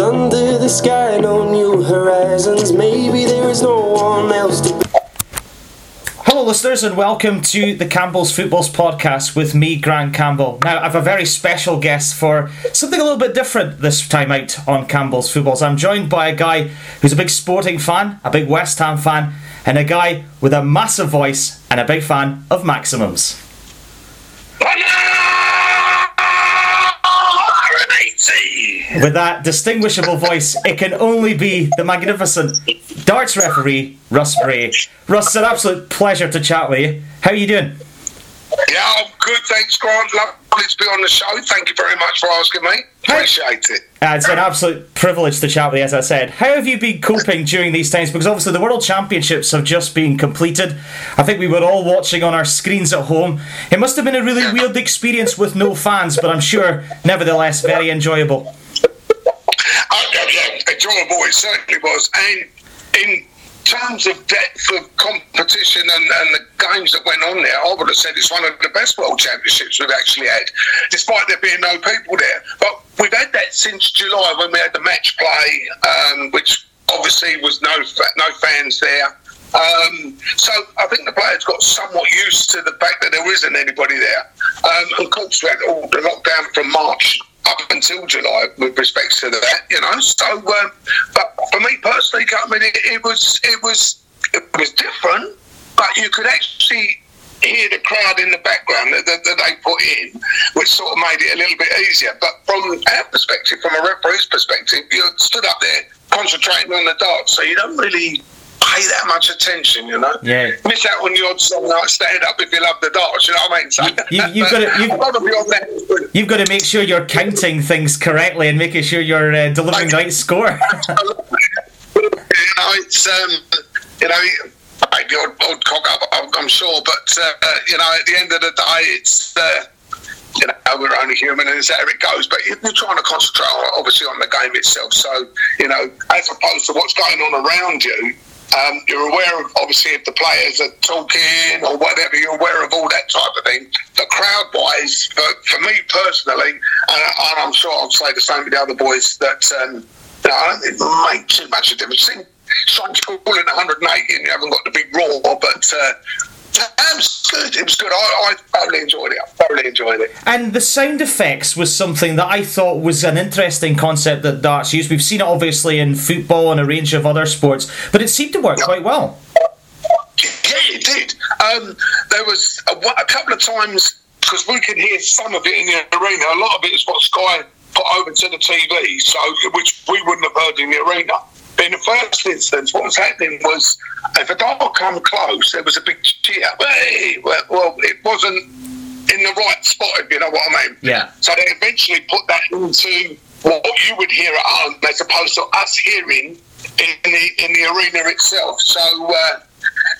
under the sky, no new horizons. Maybe there is no one else to. Hello, listeners, and welcome to the Campbell's Footballs podcast with me, Grant Campbell. Now, I have a very special guest for something a little bit different this time out on Campbell's Footballs. I'm joined by a guy who's a big sporting fan, a big West Ham fan, and a guy with a massive voice and a big fan of Maximums. With that distinguishable voice, it can only be the magnificent darts referee, Russ Bray. Russ, it's an absolute pleasure to chat with you. How are you doing? Yeah, I'm good. Thanks, Grant. Lovely to be on the show. Thank you very much for asking me. Appreciate it. Uh, it's an absolute privilege to chat with you, as I said. How have you been coping during these times? Because obviously the World Championships have just been completed. I think we were all watching on our screens at home. It must have been a really weird experience with no fans, but I'm sure, nevertheless, very enjoyable. Enjoyable. It certainly was. And in terms of depth of competition and, and the games that went on there, I would have said it's one of the best World Championships we've actually had, despite there being no people there. But we've had that since July when we had the match play, um, which obviously was no no fans there. Um, so I think the players got somewhat used to the fact that there isn't anybody there. Um, and of course, we had all the lockdown from March up until July with respect to that, you know. So, um, but for me personally, I mean, it, it was it was it was different, but you could actually hear the crowd in the background that, that, that, they put in, which sort of made it a little bit easier. But from our perspective, from a referee's perspective, you stood up there concentrating on the darts, so you don't really pay that much attention, you know. Yeah. Miss out on the odd song like "Stand Up" if you love the darts. You know what I mean? So, you, have got to, you've, to be on that. You've got to make sure you're counting things correctly and making sure you're uh, delivering the right score. you know, it's um, you know. Maybe odd, odd cock up, I'm, I'm sure, but uh, you know, at the end of the day, it's uh, you know, we're only human and it's how it goes. But you're trying to concentrate, obviously, on the game itself. So, you know, as opposed to what's going on around you, um, you're aware of obviously if the players are talking or whatever. You're aware of all that type of thing. The crowd wise, for, for me personally, and, and, I'm sure I'll say the same with the other boys that um, know, I don't think it make too much of a difference. Trying to call in 180 and you haven't got the big roar, but. Uh, it was good. It was good. I, I thoroughly enjoyed it. I thoroughly enjoyed it. And the sound effects was something that I thought was an interesting concept that darts used. We've seen it obviously in football and a range of other sports, but it seemed to work quite well. Yeah, it did. Um, there was a, a couple of times because we could hear some of it in the arena. A lot of it is what Sky put over to the TV, so which we wouldn't have heard in the arena. But in the first instance, what was happening was if a dog come close, there was a big cheer. Hey! Well, it wasn't in the right spot, if you know what I mean. Yeah. So they eventually put that into what you would hear at home, as opposed to us hearing in the in the arena itself. So. Uh,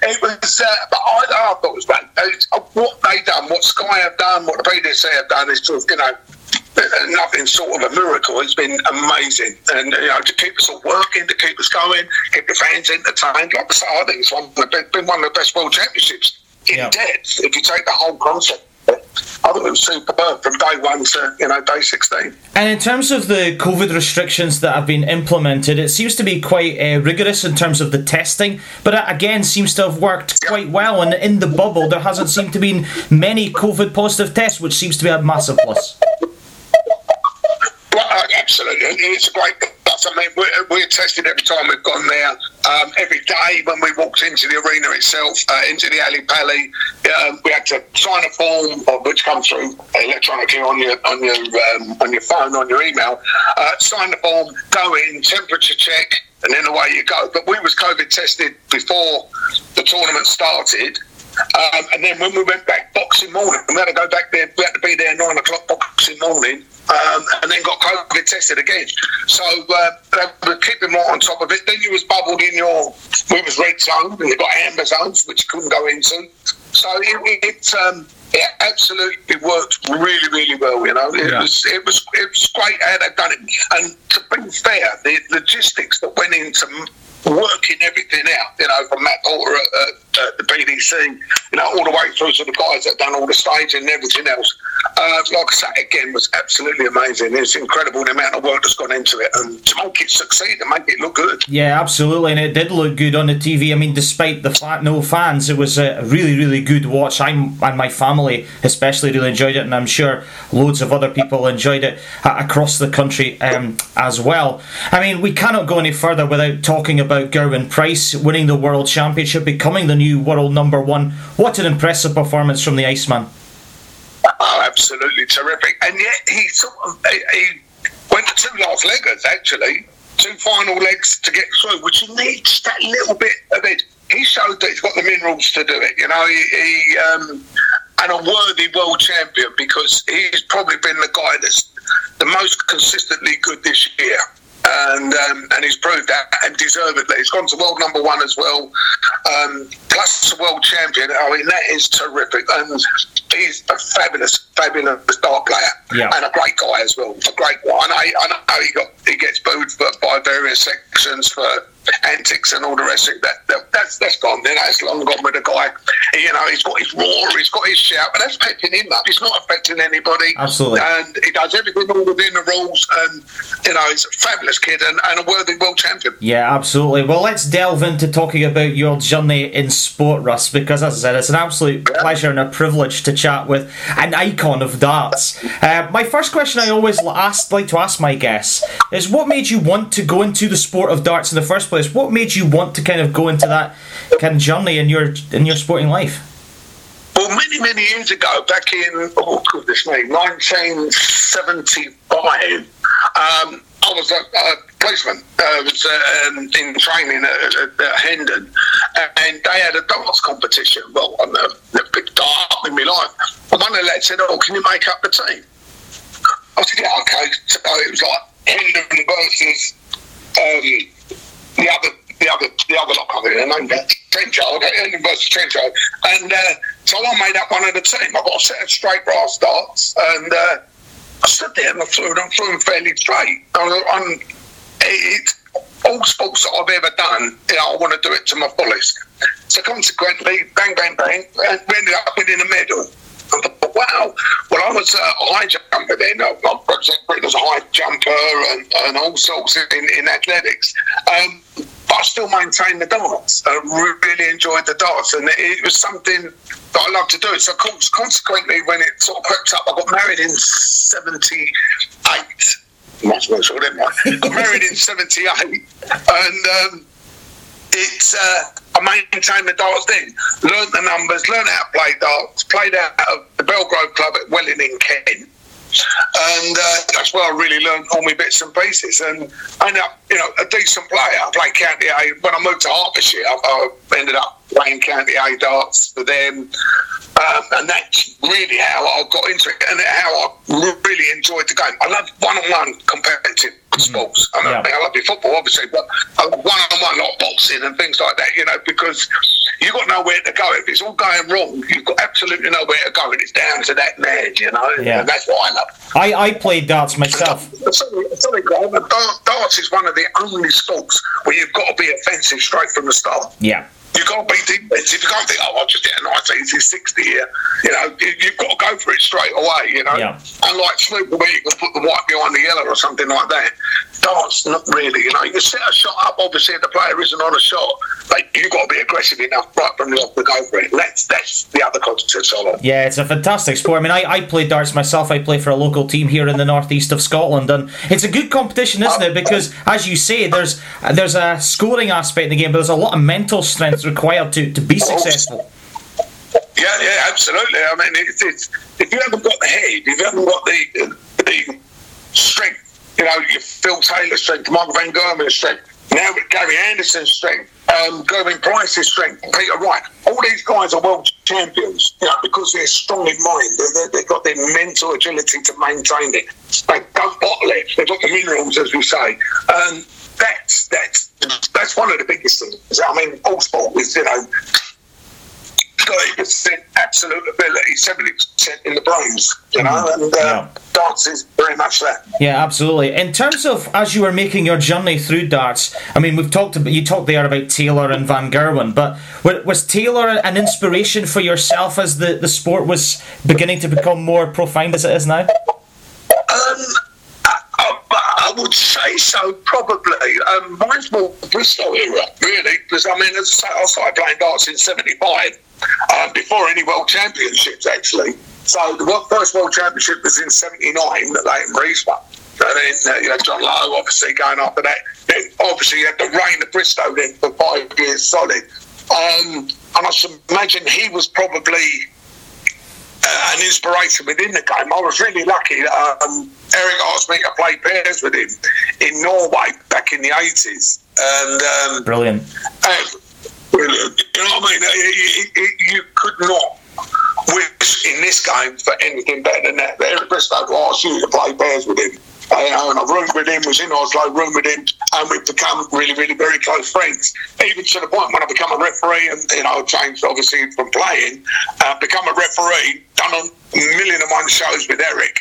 it was, uh, but I, I thought it was great. Uh, what they done, what Sky have done, what the BBC have done is to, you know, nothing sort of a miracle. It's been amazing, and you know to keep us all working, to keep us going, keep the fans entertained. Like I say, I think it's one the, been one of the best world championships in yeah. depth. If you take the whole concept. I think it was superb from day one to you know day sixteen. And in terms of the COVID restrictions that have been implemented, it seems to be quite uh, rigorous in terms of the testing, but it again seems to have worked yep. quite well. And in the bubble, there hasn't seemed to be many COVID positive tests, which seems to be a massive plus. Uh, absolutely, it's a great. I mean, we're, we're tested every time we've gone there. Um, every day when we walked into the arena itself, uh, into the Ali Pali, um, we had to sign a form, which comes through electronically on your on your um, on your phone, on your email. Uh, sign the form, go in, temperature check, and then away you go. But we was COVID tested before the tournament started. Um, and then when we went back Boxing morning, we had to go back there. We had to be there nine o'clock Boxing morning um, and then got COVID tested again. So uh, they were keeping right on top of it. Then you was bubbled in your, we was red zone, and you got amber zones, which you couldn't go into. So it, it, um, it absolutely worked really, really well. You know, it yeah. was it was it was great how they done it. And to be fair, the logistics that went into working everything out, you know, from Matt Porter at, at at the PDC, you know, all the way through to the guys that done all the staging and everything else. Uh, like I say, again, was absolutely amazing. It's incredible the amount of work that's gone into it, and to make it succeed and make it look good. Yeah, absolutely, and it did look good on the TV. I mean, despite the fact no fans, it was a really, really good watch. I and my family especially really enjoyed it, and I'm sure loads of other people enjoyed it uh, across the country um, as well. I mean, we cannot go any further without talking about Gerwyn Price winning the World Championship, becoming the new world number one. What an impressive performance from the Iceman! Oh, absolutely terrific. And yet he sort of he, went two last leggers actually, two final legs to get through, which he needs that little bit of it. He showed that he's got the minerals to do it. You know, he, he um, and a worthy world champion because he's probably been the guy that's the most consistently good this year and um, and he's proved that and deservedly. He's gone to world number one as well, um, plus world champion. I mean that is terrific, and he's a fabulous, fabulous dart player yeah. and a great guy as well. A great guy. I know, I know he got he gets booed by various sections for antics and all the rest of that. that that's that's gone. Then that's long gone with the guy. You know, he's got his roar, he's got his shout, but that's picking him up. He's not affecting anybody. Absolutely. And he does everything all within the rules. And you know, he's a fabulous kid and, and a worthy world champion. Yeah, absolutely. Well, let's delve into talking about your journey in sport, Russ, because as I said, it's an absolute yeah. pleasure and a privilege to chat with an icon of darts. Uh, my first question I always ask, like to ask my guests is, what made you want to go into the sport of darts in the first place? place. What made you want to kind of go into that kind of journey in your in your sporting life? Well, many many years ago, back in oh goodness me, 1975, um, I was a, a policeman. I was uh, um, in training at, at, at, Hendon, and they had a darts competition. Well, I'm a, a big dart in my life. And one of the lads said, "Oh, can you make up the team?" I said, "Yeah, okay." So it was like Hendon versus um, the other the other the other lot of it, and Trenchard, Hendon versus Trenchard, and uh, so I made up one of the team. I got a set of straight brass darts, and uh, I stood there and I threw them, threw them fairly straight. I'm, it, all sports that I've ever done, you know, I want to do it to my fullest. So consequently, bang, bang, bang, we ended up winning a medal. I thought, wow. Well, I was a high jumper then. I represented Britain as a high jumper and, and all sorts in, in athletics. Um, but I still maintained the dance. I really enjoyed the dance, and it, it was something that I loved to do. So, consequently, when it sort of crept up, I got married in '78 much more sure, didn't I? got married in '78, and um, it's uh, I maintained the darts then, learned the numbers, learned how to play darts, played out of the Belgrove Club at Welling in Kent. And uh, that's where I really learned all my bits and pieces. And I ended up, you know, a decent player. I played county A. When I moved to Hertfordshire, I, I ended up playing county A darts for them. Um, and that's really how I got into it and how I really enjoyed the game. I love one on one competitive mm. sports. I, mean, yeah. I love your football, obviously, but one on one, like boxing and things like that, you know, because you've got nowhere to go. If it's all going wrong, you've got absolutely nowhere to go, and it's down to that man, you know. Yeah. And that's what I love. I, I played darts myself. Sorry, sorry, Graham, darts is one of the only sports where you've got to be offensive straight from the start. Yeah. You can't beat be If You can't think, oh, I'll just hit a nice easy 60 here. You know, you, have got to go for it straight away, you know. Yeah. Unlike snooker where you can put the white behind the yellow or something like that. Dance, not really. You know, you set a shot up, obviously, the player isn't on a shot, Like you've got to be aggressive enough right from the off to go for it. That's, that's the other concept, Solo. Yeah, it's a fantastic sport. I mean, I, I play darts myself. I play for a local team here in the northeast of Scotland, and it's a good competition, isn't it? Because, as you say, there's there's a scoring aspect in the game, but there's a lot of mental strength required to, to be successful. Yeah, yeah, absolutely. I mean, it's, it's, if you haven't got the head, if you haven't got the, the strength, you know, Phil Taylor strength, Michael Van Gerwen strength, now Gary Anderson's strength, um, Gerwyn Price's strength, Peter Wright, all these guys are world champions, you know, because they're strong in mind. They, have got their mental agility to maintain it. They don't bottle it. They've got the minerals, as we say. Um, that's that's that's one of the biggest things. I mean, all sport is you know 30% absolute ability, 70% in the brains, you know, and uh, yeah. darts is very much that. Yeah, absolutely. In terms of as you were making your journey through darts, I mean, we've talked about, you talked there about Taylor and Van Gerwen, but was Taylor an inspiration for yourself as the, the sport was beginning to become more profound as it is now? Um, I would say so, probably. Um, mine's more Bristow era, really, because I mean, as I, I started playing darts in '75, um, before any World Championships, actually. So the first World Championship was in '79 that at Leighton Reesper. And then uh, you know John Lowe obviously going after that. Then obviously you had the reign of Bristow then for five years solid. Um, and I should imagine he was probably uh, an inspiration within the game. I was really lucky. Um, Eric asked me to play pairs with him in Norway back in the 80s. And um, brilliant. And, brilliant. You know what I mean? It, it, it, you could not wish in this game for anything better than that. Eric Bristow asked you to play pairs with him. And I've roomed with him, was in Oslo, roomed with him, and we've become really, really very close friends. Even to the point when I become a referee, and you know, changed obviously from playing, uh, become a referee, done a million and one shows with Eric,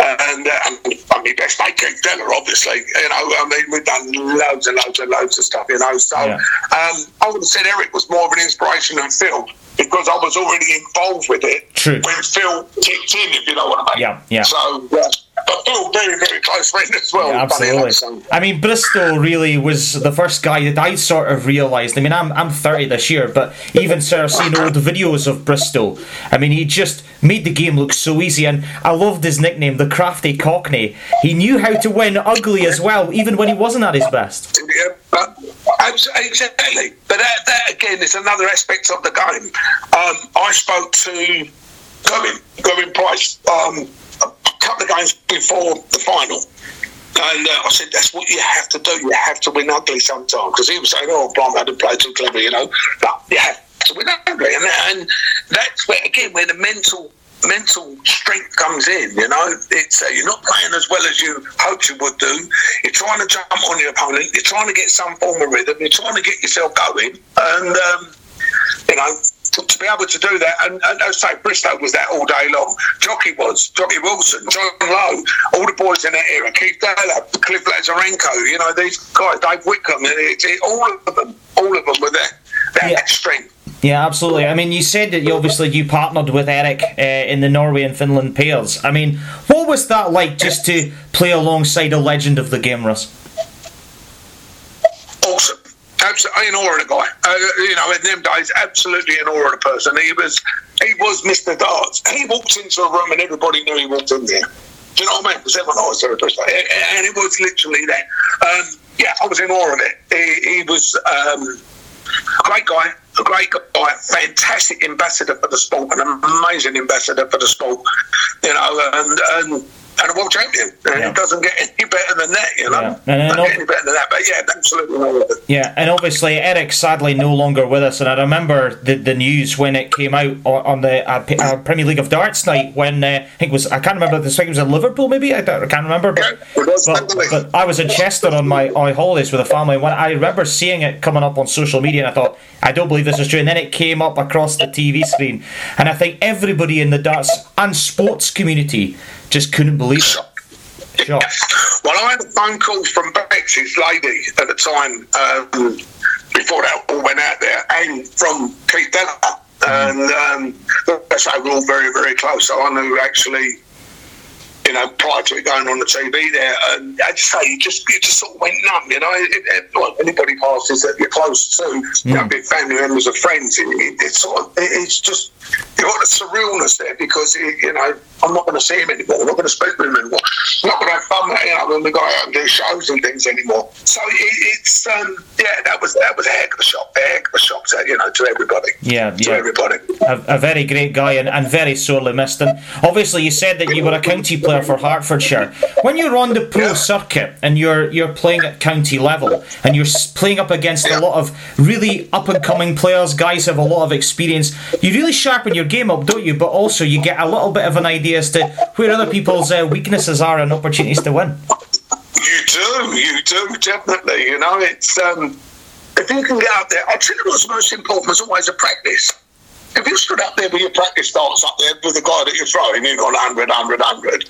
and uh, I'm my best mate Keith Deller, obviously. You know, I mean, we've done loads and loads and loads of stuff. You know, so yeah. um, I would have said Eric was more of an inspiration than Phil because I was already involved with it True. when Phil kicked in, if you know what I mean. Yeah, yeah. So. Yeah but Bill, very, very close friend as well. Yeah, absolutely. I mean, Bristow really was the first guy that I sort of realised. I mean, I'm, I'm 30 this year, but even sort of seeing old videos of Bristow, I mean, he just made the game look so easy. And I loved his nickname, the Crafty Cockney. He knew how to win ugly as well, even when he wasn't at his best. Yeah, but exactly. But that, that again is another aspect of the game. Um, I spoke to Gavin, Gavin Price. Um, couple of games before the final. And uh, I said, that's what you have to do. You have to win ugly sometimes. Because he was saying, oh, Blom, I didn't play too clever, you know. But you have to win ugly. And, and that's where, again, where the mental mental strength comes in. You know, it's uh, you're not playing as well as you hoped you would do. You're trying to jump on your opponent. You're trying to get some form of rhythm. You're trying to get yourself going, and um, you know, to be able to do that, and, and I say Bristow was that all day long. Jockey was Jockey Wilson, John Lowe, all the boys in that era, Keith Deller, Cliff Lazarenko, you know these guys, Dave Whitcombe, it, it, all of them, all of them were there. That yeah. strength. Yeah, absolutely. I mean, you said that you obviously you partnered with Eric uh, in the Norway and Finland pairs. I mean, what was that like just to play alongside a legend of the game, Russ? Absolutely in awe of the guy. Uh, you know, in them days, absolutely in awe of the person. He was, he was Mr. Darts. He walked into a room and everybody knew he walked in there. Do you know what I mean? Because everyone was there, and it was literally that. Um, yeah, I was in awe of it. He, he was um, a great guy, a great guy, fantastic ambassador for the sport, an amazing ambassador for the sport. You know, and and and a world champion. And yeah. it doesn't get any better than that, you know. Yeah. And, and any better than that, but yeah, absolutely. Yeah, and obviously Eric sadly no longer with us. And I remember the, the news when it came out on the uh, uh, Premier League of Darts night when uh, I think it was I can't remember the thing was in Liverpool maybe I, I can't remember. But, yeah, but, but, I was in Chester on my, my holidays with a family. When I remember seeing it coming up on social media, and I thought I don't believe this is true. And then it came up across the TV screen, and I think everybody in the darts and sports community just couldn't believe it. Sure. Well, I had a phone call from Bex's lady at the time um, before that all went out there, and from Keith Deller. And um, that's all very, very close. So I knew actually you know, prior to it going on the TV there, and I'd say you just you just sort of went numb, you know. It, it, like anybody passes that you're close to, mm. you know, mm. big family members or friends, it, it, it's sort of it's just you've got the surrealness there because you know I'm not going to see him anymore. I'm not going to speak with him anymore. I'm not going to have fun, you know, when we go out and do shows and things anymore. So it's um, yeah, that was that was a heck of a shock, a heck of a shock to you know to everybody. Yeah, to yeah. everybody. A, a, very great guy and, and very sorely missed. And obviously, you said that you were a county player for Hertfordshire. When you're on the pro yeah. circuit and you're you're playing at county level and you're playing up against yeah. a lot of really up and coming players, guys have a lot of experience. You really sharpen your game up, don't you? But also you get a little bit of an idea as to where other people's uh, weaknesses are and opportunities to win. You do, you do, definitely. You know, it's um, if you can get out there. I you what's most important is always a practice. if you stood up there with your practice starts up there with the guy that you're throwing, you got 100, 100, 100.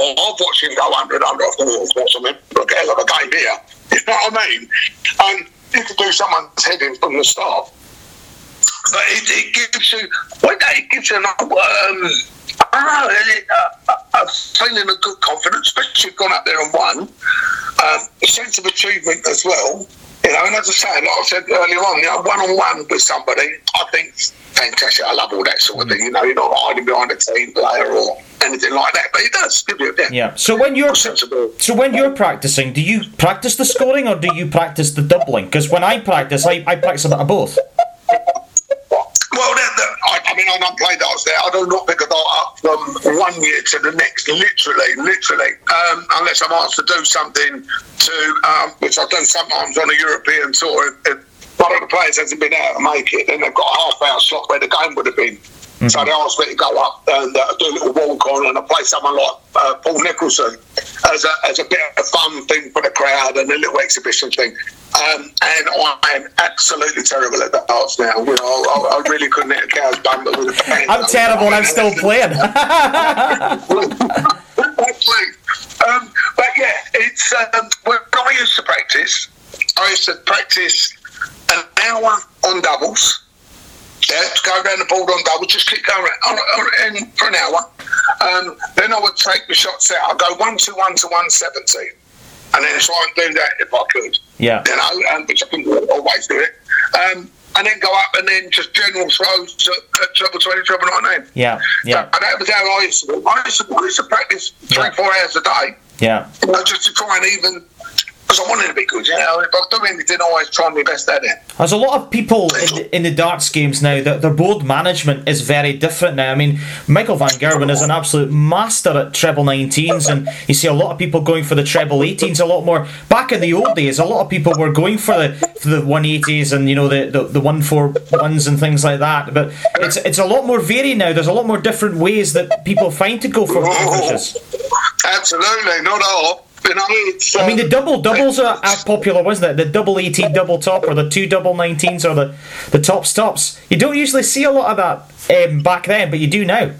Or I've watched him go 100, 100 off the wall, or something. Look, hell of a game here. You know what I mean? And you could do someone's head in from the start. But it, it gives you, day it gives you an, um, I don't know, a, a feeling of good confidence, especially if you've gone up there and won. Um, a sense of achievement as well. You know, and as I say, like I said earlier on, you know, one on one with somebody, I think fantastic. I love all that sort of thing. You know, you're not hiding behind a team player or anything like that, but it does give you, yeah. Yeah. So when you're Sensible. so when you're practicing, do you practice the scoring or do you practice the doubling? Because when I practice, I, I practice a bit of both. Well, I, I mean, I don't play darts there. I do not pick a dart up from one year to the next, literally, literally, um, unless I'm asked to do something to, um, which I do sometimes on a European tour. If, if one of the players hasn't been able to make it, then they've got a half hour slot where the game would have been. So they asked me to go up and uh, do a little walk on and I play someone like uh, Paul Nicholson as a, as a bit of a fun thing for the crowd and a little exhibition thing. Um, and I am absolutely terrible at the darts now. You know, I, I really couldn't hit a cow's bumper with a pen. I'm terrible and I'm still playing. Um, but yeah, it's um, when I used to practice. I used to practice an hour on doubles. Yeah, to go around the board on double, just keep going around on, on, for an hour. Um, then I would take the shots out. I'd go one to one to one and then try and do that if I could. yeah. You know, um, which I can always do it. Um, and then go up and then just general throws to, at treble twenty, treble nineteen. Yeah. Yeah. And that was how I used to do. I used to, I used to practice three, Yeah. four hours a day, Yeah. you know, just to try and even. Because I wanted to be good, you know. If I do anything, I always try my best at it. There's a lot of people in the, in the darts games now that their board management is very different now. I mean, Michael Van Gerwen is an absolute master at treble 19s, and you see a lot of people going for the treble 18s a lot more. Back in the old days, a lot of people were going for the for the 180s and you know the the, the 141s and things like that. But it's it's a lot more varied now. There's a lot more different ways that people find to go for averages. Absolutely, not all. Know, it's. I mean, the um, double doubles are, are popular, wasn't it? The double 18 double top, or the two double 19s, or the, the top stops. You don't usually see a lot of that um, back then, but you do now.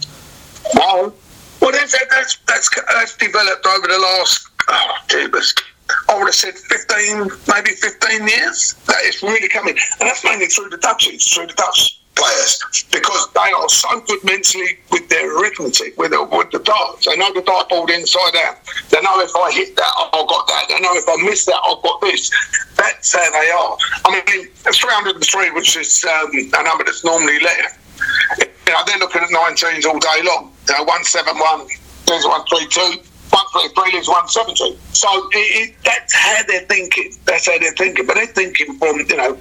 Well, well that's, that's, that's, that's developed over the last, oh, jeebus, I would have said 15, maybe 15 years. That is really coming. And that's mainly through the Dutchies, through the Dutch players, because they are so good mentally with their arithmetic, with the, with the darts. They know the dartboard inside out. They know if I hit that, I've got that. They know if I miss that, I've got this. That's how they are. I mean, 303, which is um, a number that's normally left you know, they're looking at 19s all day long. You know, 171, there's 132, 133, there's 170. So it, it, that's how they're thinking. That's how they're thinking. But they're thinking from, you know,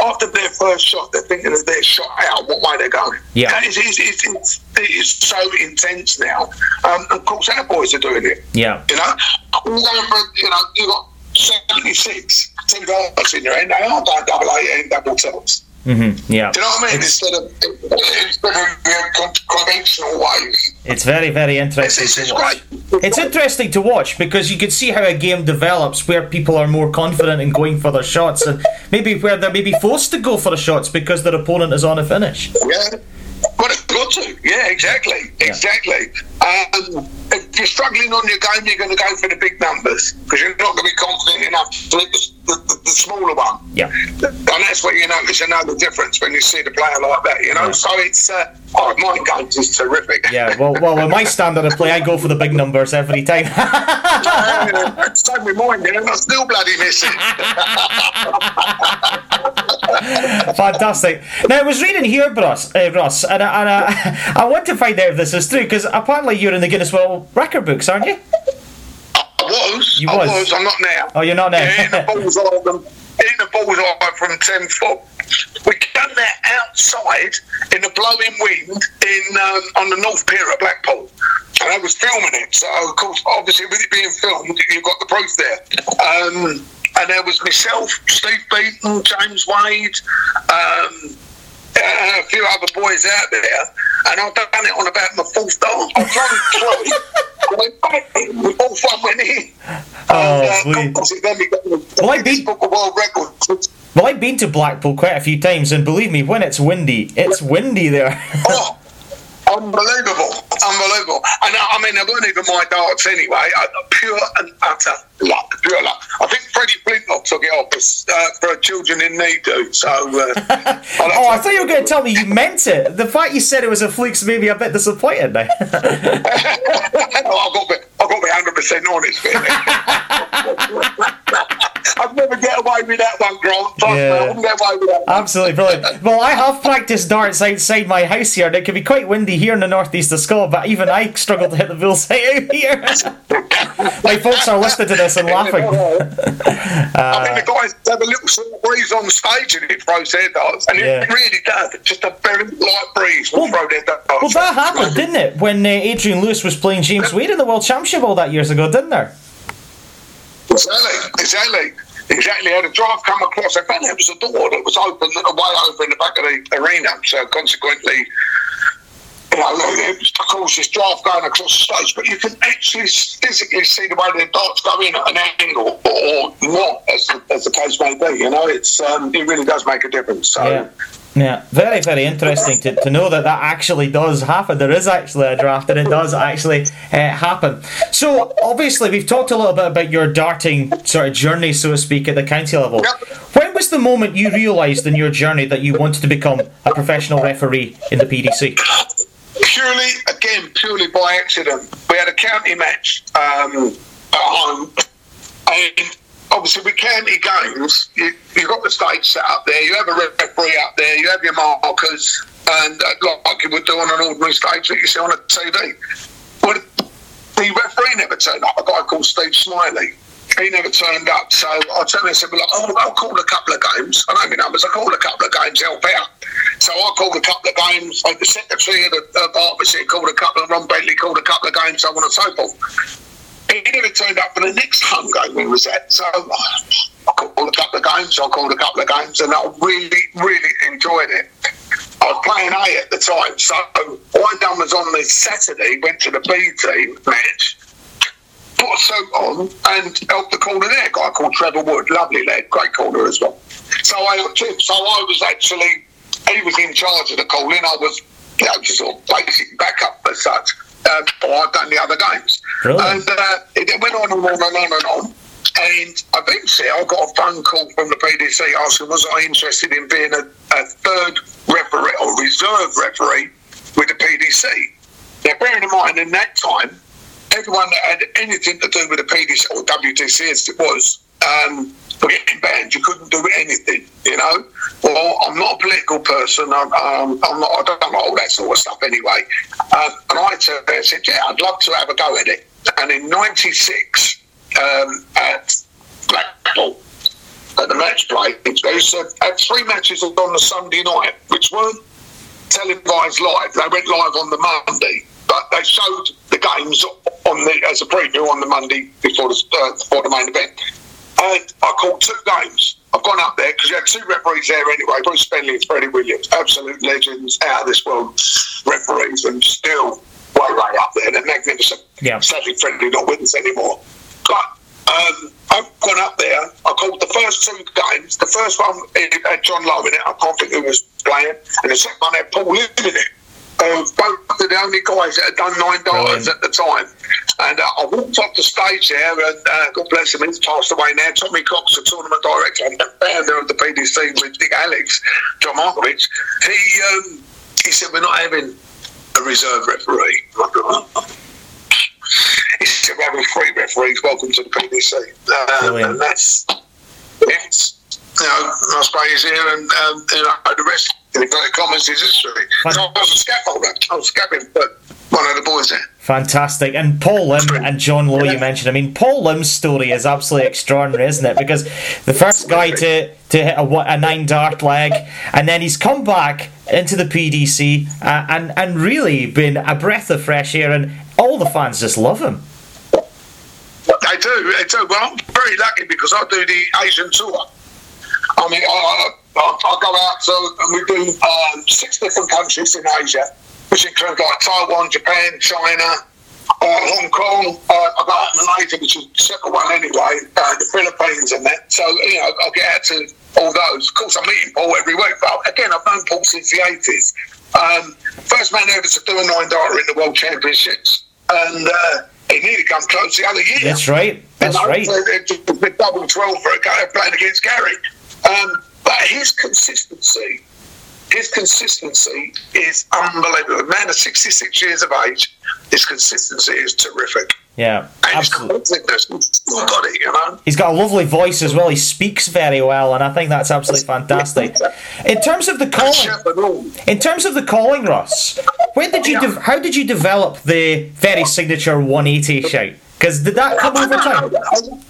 after their first shot, they're thinking of their shot out, what way they're going. Yeah. It's, it's, it's, it's, it is so intense now. Um, of course, our boys are doing it. Yeah. You know, we're you know, you've got 76 two dollars in your hand. They are going double eight and double tops. Hmm Yeah. Do you know what I mean? It's, Instead of instead of you know, con- conventional ways. it's very, very interesting it's, it's. It's interesting to watch because you can see how a game develops where people are more confident in going for their shots and maybe where they're maybe forced to go for the shots because their opponent is on a finish. Yeah. But it's got to. Yeah, exactly. Exactly. Um, if you're struggling on your game, you're going to go for the big numbers because you're not going to be confident enough to hit the, the, the, smaller one. Yeah. And that's what you notice the difference when you see the player like that, you know? Yeah. So it's, uh, oh, my games is terrific. Yeah, well, well, with my standard of play, I go for the big numbers every time. Uh, Same with mine, and I still bloody miss it. Fantastic. Now, I was reading here, Ross, uh, Ross and, I, and I, I want to find out if this is true because apparently you're in the Guinness World Record books, aren't you? I was. You I was? was. I'm not now. Oh, you're not now. Yeah, hitting the balls off them. Hitting the balls from 10 foot. We done that outside in the blowing wind in um, on the North Pier at Blackpool. And I was filming it. So, of course, obviously, with it being filmed, you've got the proof there. Um, and there was myself, Steve Beaton, James Wade, um, and a few other boys out there, and I've done it on about my fourth dart. I've thrown three. I went back, we both one went in. Oh, and, uh, sweet. then we got the Well, I Guinness beat- Book of World Records. Well, I've been to Blackpool quite a few times, and believe me, when it's windy, it's windy there. oh, unbelievable, unbelievable. And I mean, they weren't even my darts anyway. Pure and utter luck, pure luck. I think Freddie Flintoff took it off uh, for children in need do. So. Uh, oh, I thought you were going to tell me you meant it. The fact you said it was a fluke's maybe a bit disappointed now. I got to be, I got to be hundred percent honest. I'd never get away with that one, Grant. Trust yeah. me, I wouldn't get away with that. Absolutely brilliant. Well, I have practiced darts outside my house here, and it can be quite windy here in the northeast of Scotland, but even I struggle to hit the bullseye out here. my folks are listening to this and laughing. uh, I mean, the guys have a little sort of breeze on stage and it throws their darts, and yeah. it really does. Just a very light breeze will well, throw their darts. Well, that happened, didn't it, when uh, Adrian Lewis was playing James Wade in the World Championship all that years ago, didn't there? Exactly, exactly. Exactly, had a drive come across. I found it was a door that was open a way over in the back of the arena. So consequently, you know, it was, of course, this drive going across the stage, but you can actually physically see the way the darts go in at an angle or not, as the, as the case may be. You know, it's um, it really does make a difference. So. Yeah. Yeah, very, very interesting to, to know that that actually does happen. There is actually a draft and it does actually uh, happen. So, obviously, we've talked a little bit about your darting sort of journey, so to speak, at the county level. Yep. When was the moment you realised in your journey that you wanted to become a professional referee in the PDC? Purely, again, purely by accident. We had a county match um, at home, and obviously with county games, you, you've got the stage set up there, you have a referee up there, you have your markers, and uh, like you would do on an ordinary stage that you see on a TV. Well, the referee never turned up, a guy called Steve Smiley. He never turned up, so I turned him and said, well, oh, I'll call a couple of games. I know my numbers, I called a couple of games, help out. So I called a couple of games, like the secretary of the Hertfordshire called a couple, of Ron Bentley called a couple of games, so on and so forth he never turned up for the next home game we was at. So I called a couple of games. I called a couple of games, and I really, really enjoyed it. I was playing A at the time, so what I done was on the Saturday went to the B team match, put a suit on, and helped the corner there. A guy called Trevor Wood, lovely lad, great corner as well. So I, so I was actually he was in charge of the calling. I was, you know, just sort of basic backup as such uh, I've done the other games. Really? And uh, it went on and on and on and on. And eventually I got a phone call from the PDC asking was I interested in being a, a third referee or reserve referee with the PDC. Now, bearing in mind, in that time, everyone that had anything to do with the PDC or WDC as it was, um, were getting banned. You couldn't do anything, you know. Well, I'm not a political person. I'm, um, I'm not. I don't know all that sort of stuff anyway. Um, and I said, yeah, I'd love to have a go at it. And in '96, um, at Blackpool, at the match play, they said had three matches on the Sunday night, which weren't televised live. They went live on the Monday, but they showed the games on the as a preview on the Monday before the uh, before the main event. And I called two games. I've gone up there because you had two referees there anyway, Bruce Spendley and Freddie Williams, absolute legends, out of this world referees, and still way, way up there. They're magnificent. Yeah. Sadly, Freddie not with us anymore. But um, I've gone up there. I called the first two games. The first one had John Lowe in it. I can't think who was playing. And the second one had Paul Lim in it both of the only guys that had done nine dollars at the time. And uh, I walked off the stage there, and uh, God bless him, he's passed away now. Tommy Cox, the tournament director and founder of the PDC with Dick Allix, John Markovic, he um, he said we're not having a reserve referee. he said we're having three referees. Welcome to the PDC, uh, and that's it's you know I suppose here and um, you know the rest in inverted commas is history. So I was a scaffolder. I was scaffolding but one of the boys there. Fantastic. And Paul Lim and John Lowe, you mentioned. I mean, Paul Lim's story is absolutely extraordinary, isn't it? Because the first guy to, to hit a, a nine dart leg, and then he's come back into the PDC uh, and, and really been a breath of fresh air, and all the fans just love him. They do, they do. Well, I'm very lucky because I do the Asian tour. I mean, I, I, I go out to, and we do um, six different countries in Asia, which include like Taiwan, Japan, China, uh, Hong Kong. Uh, I in Malaysia, which is the second one anyway. Uh, the Philippines and that. So you know, I'll get out to all those. Of course, I'm meeting Paul every week. But again, I've known Paul since the 80s. Um, first man ever to do a nine darter in the World Championships, and uh, he nearly come close the other year. That's right. That's And I- right. it- it- The double 12 for a guy playing against Gary. Um, but his consistency, his consistency is unbelievable. A man of 66 years of age, his consistency is terrific. Yeah, And absolutely. confidence, he's still got it, you know. He's got a lovely voice as well. He speaks very well, and I think that's absolutely fantastic. In terms of the calling, Chef and all. in terms of the calling, Ross, when did you? De- how did you develop the very signature 180 shout? Because did that come over time?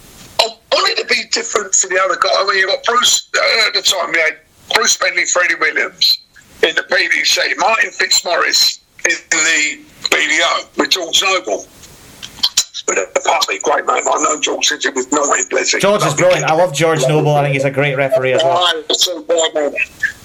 I wanted to be different to the other guy. I mean, you got Bruce uh, at the time. We had Bruce Spendley, Freddie Williams in the PDC, Martin Fitzmaurice in the BDO with George Noble. But apart from great name, I know George since he was nine. George is brilliant. I love George Noble. I think he's a great referee as well.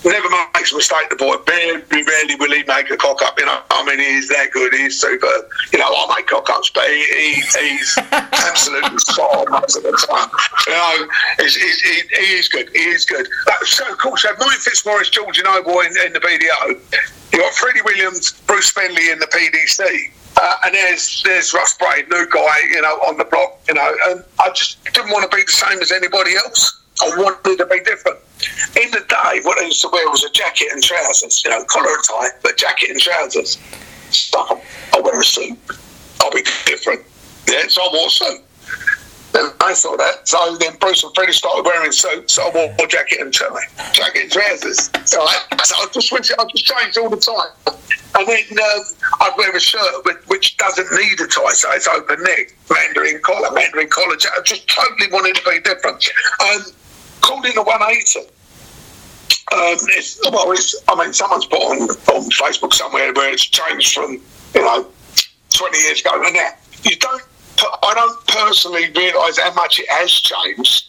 So bad, man. Never makes a mistake, the boy. Very, rarely will he make a cock up. You know, I mean, he's that good. He's super. You know, I make cock ups, but he, he, he's absolutely spot on most of the time. You know, he's, he's, he, he is good. He is good. But, so, of course, you have Mike Fitzmaurice, George and Noble in, in the BDO. you got Freddie Williams, Bruce Spendley in the PDC. Uh, and there's there's Russ Bray, new guy, you know, on the block, you know, and I just didn't want to be the same as anybody else. I wanted to be different. In the day, what I used to wear was a jacket and trousers, you know, collar and tie, but jacket and trousers. So I'll wear a suit. I'll be different. Yeah, so I wore a suit. Then I saw that. So then Bruce and Freddie started wearing suits. So I wore a jacket and tie, jacket and trousers. So I, so I just switched. I just changed all the time. And then um, I'd wear a shirt with, which doesn't need a tie, so it's open neck, Mandarin collar, Mandarin collar. I just totally wanted to be different. Um, called in a 180. Um, it's, well, it's, I mean, someone's put on, on Facebook somewhere where it's changed from, you know, 20 years ago and now. You don't, I don't personally realise how much it has changed.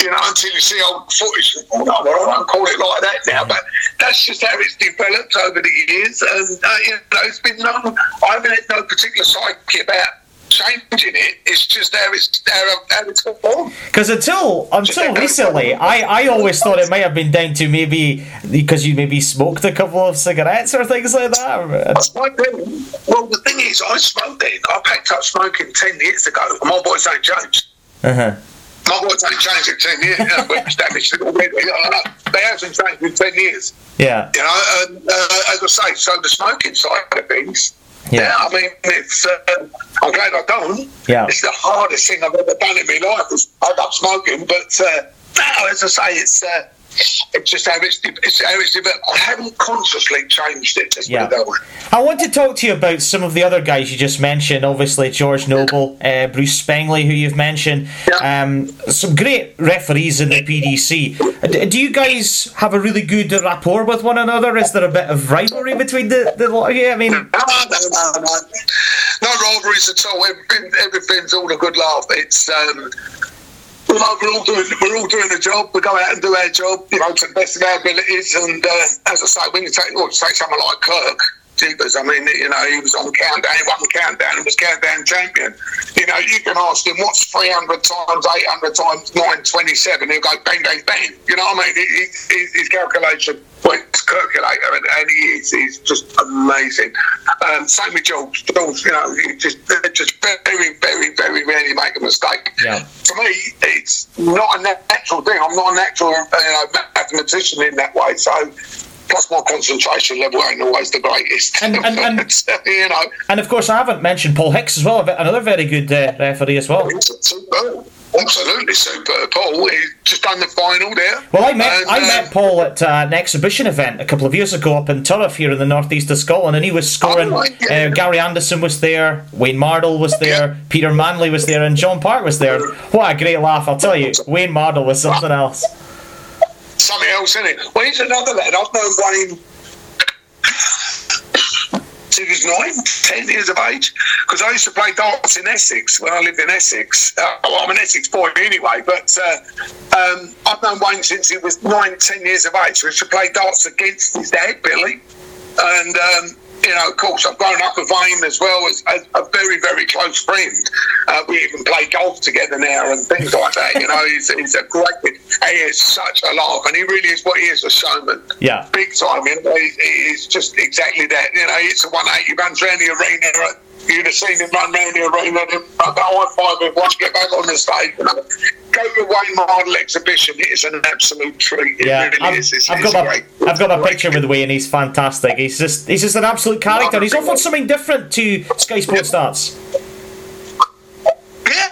You know, until you see old footage. Oh, no, I don't call it like that now, but that's just how it's developed over the years. And, uh, you know, it's been no, I haven't had no particular psyche about changing it. It's just there. it's, there. how it's gone. Because until until recently, I, I always thought it might have been down to maybe because you maybe smoked a couple of cigarettes or things like that. That's my thing. Well, the thing is, I smoked then. I packed up smoking 10 years ago, my voice ain't changed. Uh-huh. My voice ain't changed in 10 years. You know, we've established it already. They haven't changed in 10 years. Yeah. You know, and uh, as I say, so the smoking side of things, Yeah. yeah, I mean, it's. Uh, I'm glad I don't. Yeah. It's the hardest thing I've ever done in my life I up smoking. But uh, now, as I say, it's uh, it's just how it's, it's how it's developed. I haven't consciously changed it. Let's Yeah. it. I want to talk to you about some of the other guys you just mentioned. Obviously, George Noble, uh, Bruce Spendley, who you've mentioned. Yeah. Um, some great referees in the PDC. Do you guys have a really good rapport with one another? Is there a bit of rivalry between the, the lot of you? I mean, No, no, no, no. No rivalries at all. Everything, everything's all a good laugh. It's um, we're all doing we're all doing a job. We go out and do our job, you know, to the best of our abilities. And uh, as I say, when you take well, take someone like Kirk. Jeepers, I mean, you know, he was on countdown, he won countdown, he was countdown champion. You know, you can ask him what's 300 times 800 times 927, he'll go bang, bang, bang. You know what I mean? He, he, his calculation went calculator, and, and he is, he's just amazing. Um, same with George. George, you know, he just, they just very, very, very rarely make a mistake. Yeah. For me, it's not a natural thing. I'm not a natural, uh, you know, mathematician in that way. So, plus my concentration level ain't always the greatest. And- and- and- you know, and of course, I haven't mentioned Paul Hicks as well, another very good uh, referee as well. Absolutely superb. Paul, he just done the final there. Well, I met And, I uh, met Paul at uh, an exhibition event a couple of years ago up in Turriff here in the northeast of Scotland, and he was scoring. Oh, yeah. uh, Gary Anderson was there, Wayne Mardle was there, Yeah. Peter Manley was there, and John Part was there. What a great laugh! I'll tell you, Wayne Mardle was something else. Something else in it. Well, he's another lad. I've known Wayne since he was nine, ten years of age. Because I used to play darts in Essex when I lived in Essex. Uh, well, I'm an Essex boy anyway, but uh, um, I've known Wayne since he was nine, ten years of age. We used to play darts against his dad, Billy. And um, you know, of course, I've grown up with Wayne as well as, as a very, very close friend. Uh, we even play golf together now and things like that. You know, he's, he's a great, he is such a laugh, and he really is what he is a showman. Yeah. Big time. You know, he, he's just exactly that. You know, it's a 180, runs around the arena. You'd have seen him run around the arena, I go high five him once get back on the stage. You know, go Wayne Mardle exhibition. It is an absolute treat. It Yeah, really I've, is. It's, I've it's got my. I've got my Great picture with Wayne. He's fantastic. He's just he's just an absolute character. He's offered something different to Sky Sports Darts. Yeah,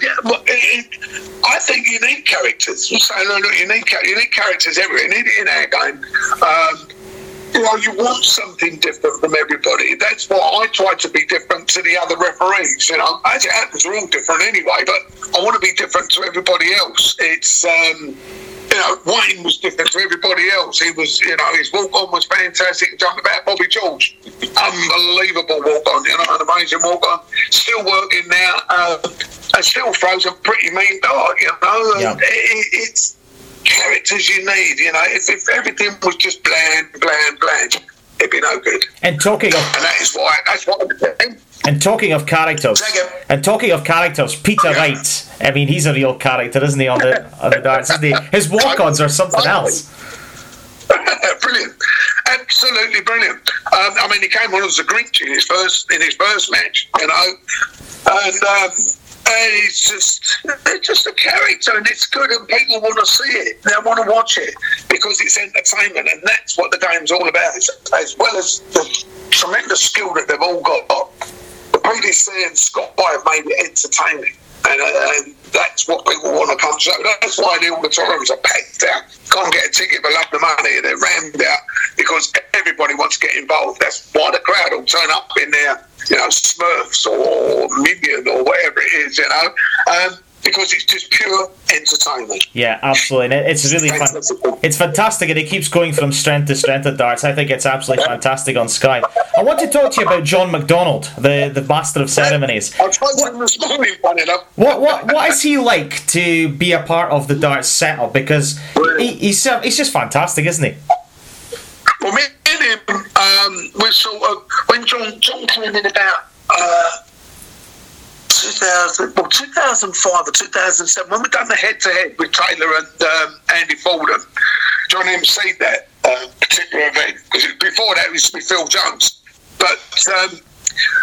yeah. But it, it, I think you need characters. So no, no, you need you need characters everywhere. You need it in our game. Um, you know, you want something different from everybody. That's why I try to be different to the other referees. You know, as it happens, we're all different anyway. But I want to be different to everybody else. It's. Um, you know, Wayne was different to everybody else. He was, you know, his walk on was fantastic. Jump about Bobby George, unbelievable walk on, you know, an amazing walk on. Still working now, uh, and still throws a pretty mean dart, you know. Yeah. And it, it's characters you need, you know. If, if everything was just bland, bland, bland, it'd be no good. And talking of And that is why, that's why. and talking of characters, and talking of characters, Peter Wright. I mean, he's a real character, isn't he? On the on the darts, isn't he? His walk-ons are something else. brilliant, absolutely brilliant. Um, I mean, he came on as a Grinch in his first in his first match, you know, and um, and he's just it's just a character, and it's good, and people want to see it, they want to watch it because it's entertainment, and that's what the game's all about, as, as well as the tremendous skill that they've all got. The PDC and Scott have made it entertaining. And, uh, and that's what people want to come to. That's why the auditoriums are packed out. Can't get a ticket for love the money. They're rammed out because everybody wants to get involved. That's why the crowd will turn up in their, you know, Smurfs or Minion or whatever it is, you know, um, because it's just pure entertainment. Yeah, absolutely. And it- it's really fun. It's fantastic, and it keeps going from strength to strength at darts. I think it's absolutely fantastic on Sky. I want to talk to you about John McDonald, the, the master of ceremonies. I tried to this morning, funny enough. What what what is he like to be a part of the darts setup? Because he, he's uh, he's just fantastic, isn't he? Well, me and him, um, we're sort of when John John came in about uh, 2000, well, 2005 or 2007, when we done the head-to-head with Taylor and um, Andy Fordham, John emceed that uh, particular event because before that it used to be Phil Jones, but. Um,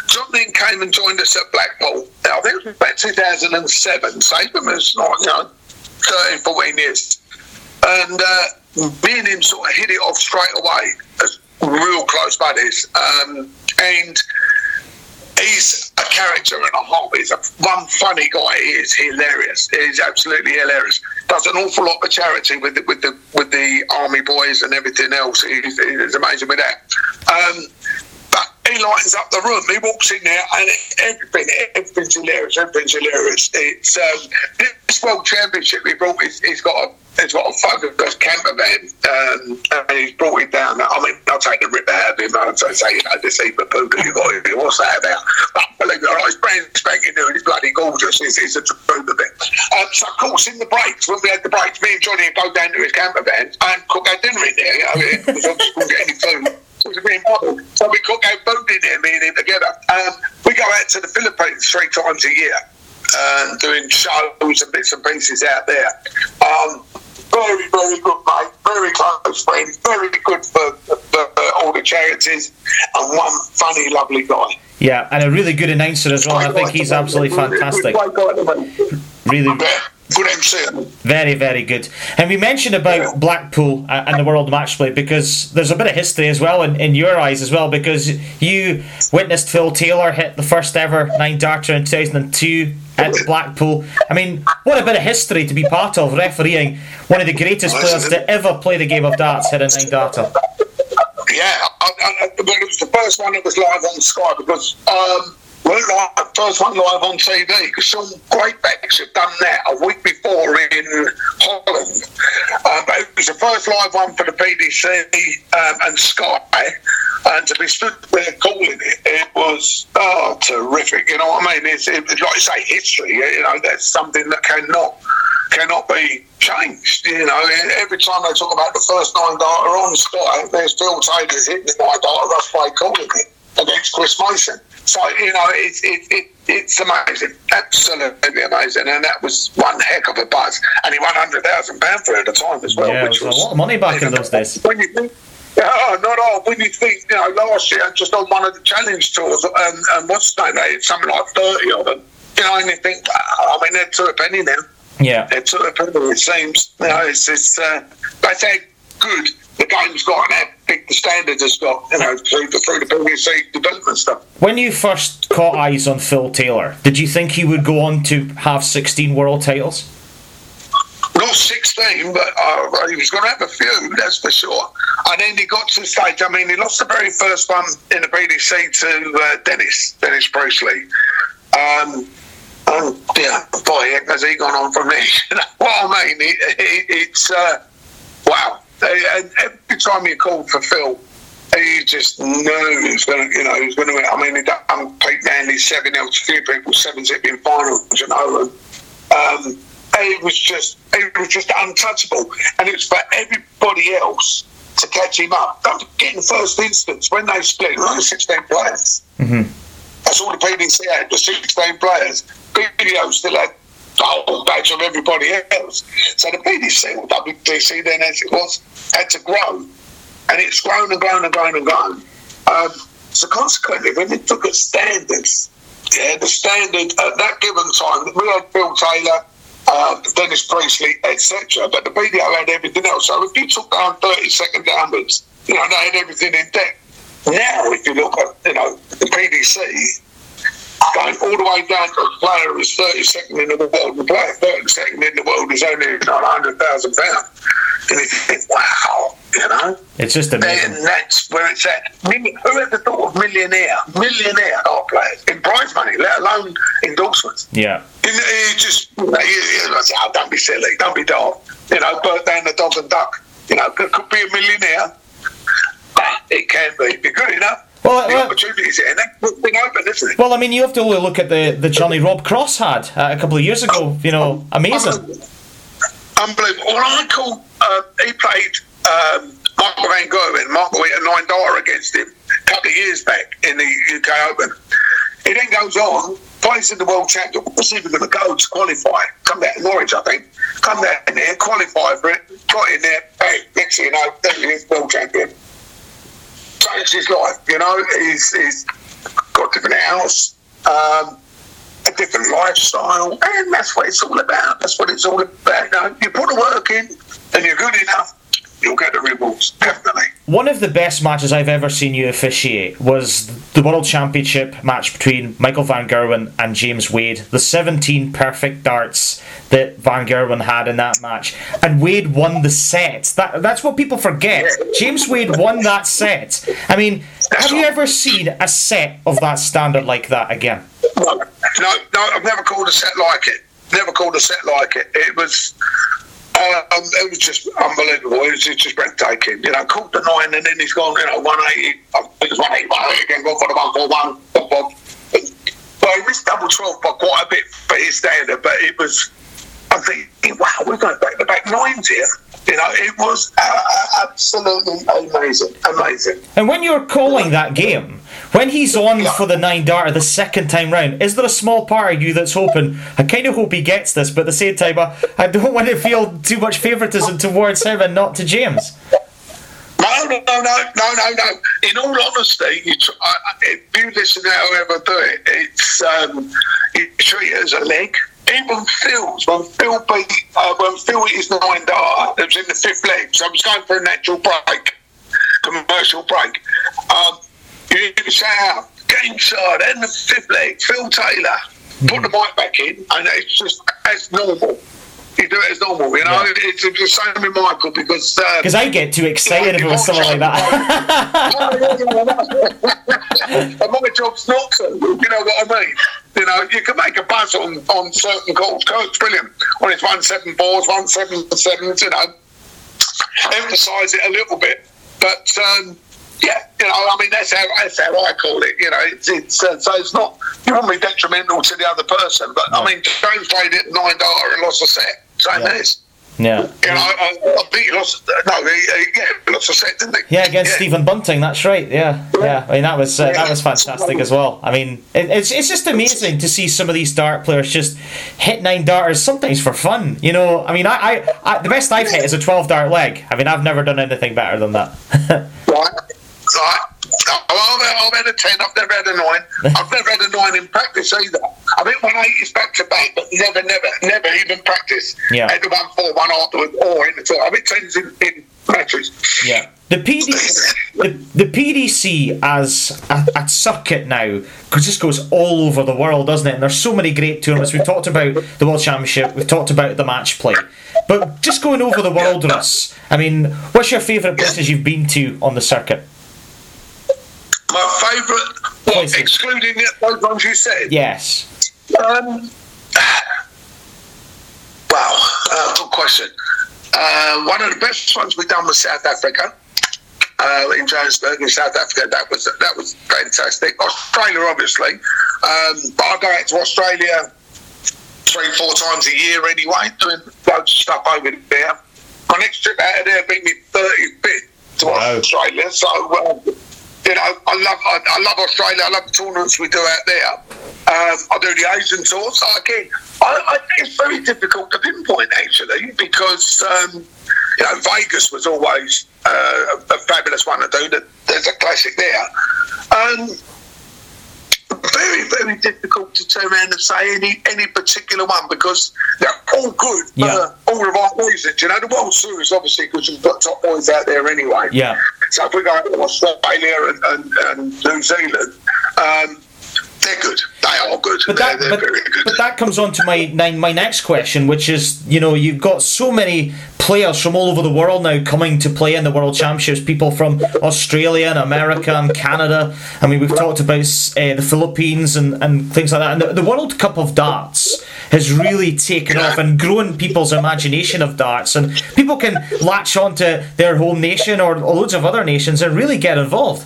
John then came and joined us at Blackpool. I think it was about 2007. So been with like, you know, 13, 14 years. And uh, me and him sort of hit it off straight away as real close buddies. Um, and he's a character and a half. He's a one funny guy. He is hilarious. He's absolutely hilarious. Does an awful lot of charity with the, with the with the army boys and everything else. He's, he's amazing with that. Um, but he lightens up the room. He walks in there and everything, everything's hilarious. Everything's hilarious. It's um, this World Championship. He brought. He's, he's got a. He's got a fabulous camper van, um, and he's brought it down. I mean, I'll take the rip out of him. I'll say, you know, this heap of poo you got here. What's that about? But believe it or not, it's brand spanking new. and It's bloody gorgeous. It's, it's a trooper of. Um, so, of course, in the breaks, when we had the breaks, me and Johnny would go down to his camper van and cook our dinner in there. You know, because obviously couldn't get any food. So we cook our food in there, me and him together. Um, we go out to the Philippines three times a year, um, doing shows and bits and pieces out there. Um, very, very good mate, very close friend, very good for, for, all the charities, and one funny, lovely guy. Yeah, and a really good announcer as well. I think he's absolutely fantastic. Great guy to me. Really, good MC. very, very good. And we mentioned about Blackpool uh, and the World Match Play because there's a bit of history as well in, in your eyes as well because you witnessed Phil Taylor hit the first ever nine darter in 2002 at Blackpool. I mean, what a bit of history to be part of refereeing one of the greatest players to ever play the game of darts hit a nine darter. Yeah, I, I, well, it was the first one that was live on Sky because um, we're live, first one live on TV because some great backs had done that a week before in Holland. Um, but it was the first live one for the PDC um, and Sky, and to be stood there calling it, it was oh terrific. You know what I mean? It's, it, like you say, history. You know, that's something that cannot cannot be changed. You know, every time they talk about the first nine darter on Sky, there's Phil Taylor's hitting nine darter, Russ Bray calling it against Chris Mason. So, you know, it's it, it, it's amazing, absolutely amazing. And that was one heck of a buzz. And he won £100,000 for it at the time as well. Yeah, which was, was a lot of money back in those days. When you think, yeah, not all. When you think, you know, last year, just on one of the challenge tours, and, and what's the name? They had something like 30 of them. You know, and you think, I mean, they're to a penny now. Yeah. They're to a penny, it seems. You know, it's, it's uh, that's how good the game's got and how big the standards has got, you know, through the, through the PDC development stuff. When you first caught eyes on Phil Taylor, did you think he would go on to have 16 world titles? Not 16, but uh, he was going to have a few, that's for sure. And then he got to the stage, I mean, he lost the very first one in the PDC to uh, Dennis, Dennis Priestley. Um, and yeah, boy, has he gone on from there? what I mean, it, it, it's, uh, wow. And every time you called for Phil, he just knew he was going to, you know, he was going to. I mean, he done Pete Manley seven few people, seven zip in finals, you know. And, um, it was just, it was just untouchable, and it was for everybody else to catch him up. Don't forget in the first instance when they split, were sixteen players. Mm-hmm. That's all the PDC had, the sixteen players. BDO still had whole batch of everybody else. So the PDC or WDC then as it was had to grow. And it's grown and grown and grown and grown. Um, so consequently, when they took at standards, yeah, the standard at that given time, we had Phil Taylor, uh, Dennis Priestley, etc. But the BDO had everything else. So if you took down 30 second downwards, you know, they had everything in deck. Now, if you look at, you know, the PDC, going all the way down to a player who's 32nd in the world, the player 32nd in the world is only not £100,000. And you think, wow, you know? It's just amazing. And that's where it's at. Who ever thought of millionaire, millionaire art players in prize money, let alone endorsements? Yeah. You, you just, you, know, you, you say, oh, don't be silly, don't be daft. You know, bird down the dog and duck. You know, could, could be a millionaire. But it can be. Be good enough. Well, the well, opportunities here, and that's been open, isn't it? well, I mean, you have to only look at the, the journey Rob Cross had uh, a couple of years ago. You know, amazing. Unbelievable. Well, I called, uh, he played um, Michael Van Gerwen, Michael hit a nine darter against him a couple of years back in the UK Open. He then goes on, plays in the World Championship. What's even going to go to qualify? Come back to Norwich, I think. Come down there, qualify for it, got in there, bang, next thing you know, there he is, World Champion. Changed his life, you know. He's, he's got a different house. Um, a different lifestyle, and that's what it's all about. That's what it's all about. You, know, you put the work in, and you're good enough, you'll get the rewards, definitely. One of the best matches I've ever seen you officiate was the World Championship match between Michael Van Gerwen and James Wade. The 17 perfect darts that Van Gerwen had in that match. And Wade won the set. That, that's what people forget. James Wade won that set. I mean, have you ever seen a set of that standard like that again? No, no, no, I've never called a set like it. Never called a set like it. It was, um, it was just unbelievable. It was just breathtaking. You know, caught the nine, and then he's gone. You know, one eighty. I think it's one eighty. One eighty again. Gone for the one four one. Well, he missed double twelve by quite a bit for his standard, but it was. I'm thinking, wow, we're going back to back nines here. You know, it was uh, absolutely amazing, amazing. And when you're calling that game, when he's on for the nine darter the second time round, is there a small part of you that's hoping, I kind of hope he gets this, but at the same time, I, I don't want to feel too much favouritism towards him and not to James? No, no, no, no, no, no, no. In all honesty, you tr- I, I- if you listen to however do it, it's um, you treat it as a leg. Even Phil's when Phil beat uh, when Phil hit his nine dart, it was in the fifth leg, so I was going for a natural break, commercial break. Um, you say out game side and the fifth leg, Phil Taylor, put the mic back in, and it's just as normal. You do it as normal, you know. Yeah. It's, it's the same with Michael because um, Because I get too excited if it was something like that. and my job's not to. You know what I mean? You know, you can make a buzz on, on certain calls. Kirk's brilliant on his one seven fours, one seven sevens. You know, emphasise it a little bit. But um, yeah, you know, I mean that's how that's how I call it. You know, it's, it's uh, so it's not normally detrimental to the other person. But I mean, James played it nine darter and lost a set. Same Yeah. as. Yeah. You know, I, I think he lost. No, he, he, yeah, he lost a set, didn't he? Yeah, against Stephen Bunting. That's right. Yeah, yeah. I mean, that was uh, that was fantastic as well. I mean, it, it's it's just amazing to see some of these dart players just hit nine darters sometimes for fun. You know, I mean, I, I, I the best I've hit is a twelve dart leg. I mean, I've never done anything better than that. Right. Right. I've, had- I've had a 10, I've never had a 9. I've never had a 9 in practice either. I think one 8 is back to back, but never, never, never even practice. Yeah. Had the 1 4, 1 afterwards, or in the tour. I think 10's in, in matches. Yeah. The PD, the, the PDC as a, a circuit now because this goes all over the world, doesn't it? And there's so many great tournaments. We've talked about the World Championship. We've talked about the match play, but just going over the world, Russ. I mean, what's your favourite places you've been to on the circuit? My favourite, what, excluding the- those ones you said? Yes. Um, wow, uh, good question. Uh, one of the best ones we've done was South Africa. Uh, in Johannesburg, in South Africa, that was that was fantastic. Australia, obviously, um, but I go out to Australia three, four times a year anyway, doing loads of stuff over there. My next trip out of there will be me 35th to Wow. Australia, so uh, you know, I love I, I love Australia. I love the tournaments we do out there. Um, I do the Asian tour. So again, I, I, it's very difficult to pinpoint actually because um, you know Vegas was always uh, a, fabulous one to do. There's a classic there. Um, very, very difficult to turn around and say any any particular one because they're all good for Yeah. all the right reasons. You know, the World Series obviously because you've got top boys out there anyway. Yeah. So if we go to Australia and, and, and New Zealand, um, they're good. They are good. But they're that, they're but, very good. but that comes on to my my next question, which is you know you've got so many players from all over the world now coming to play in the World Championships. People from Australia and America and Canada. I mean, we've talked about uh, the Philippines and, and things like that. And the, the World Cup of darts has really taken off and grown people's imagination of darts, and people can latch onto their home nation or loads of other nations and really get involved.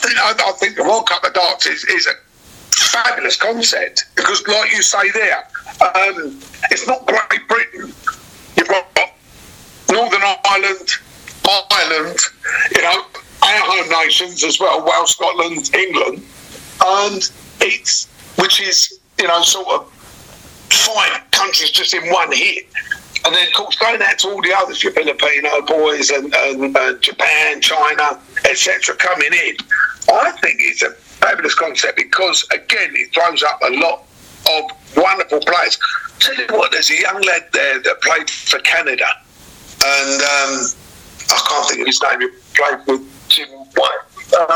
Think I, I think the World Cup of Darts is, is a fabulous concept because, like you say there, um, it's not Great Britain. You've got Northern Ireland, Ireland, you know, our home nations as well, Wales, Scotland, England, and it's which is you know sort of five countries just in one hit. And then, of course, going out to all the others, your Filipino boys and, and, and Japan, China, etc., coming in, I think it's a fabulous concept because, again, it throws up a lot of wonderful players. Tell you what, there's a young lad there that played for Canada, and um, I can't think of his name. He played with Jim White. Uh,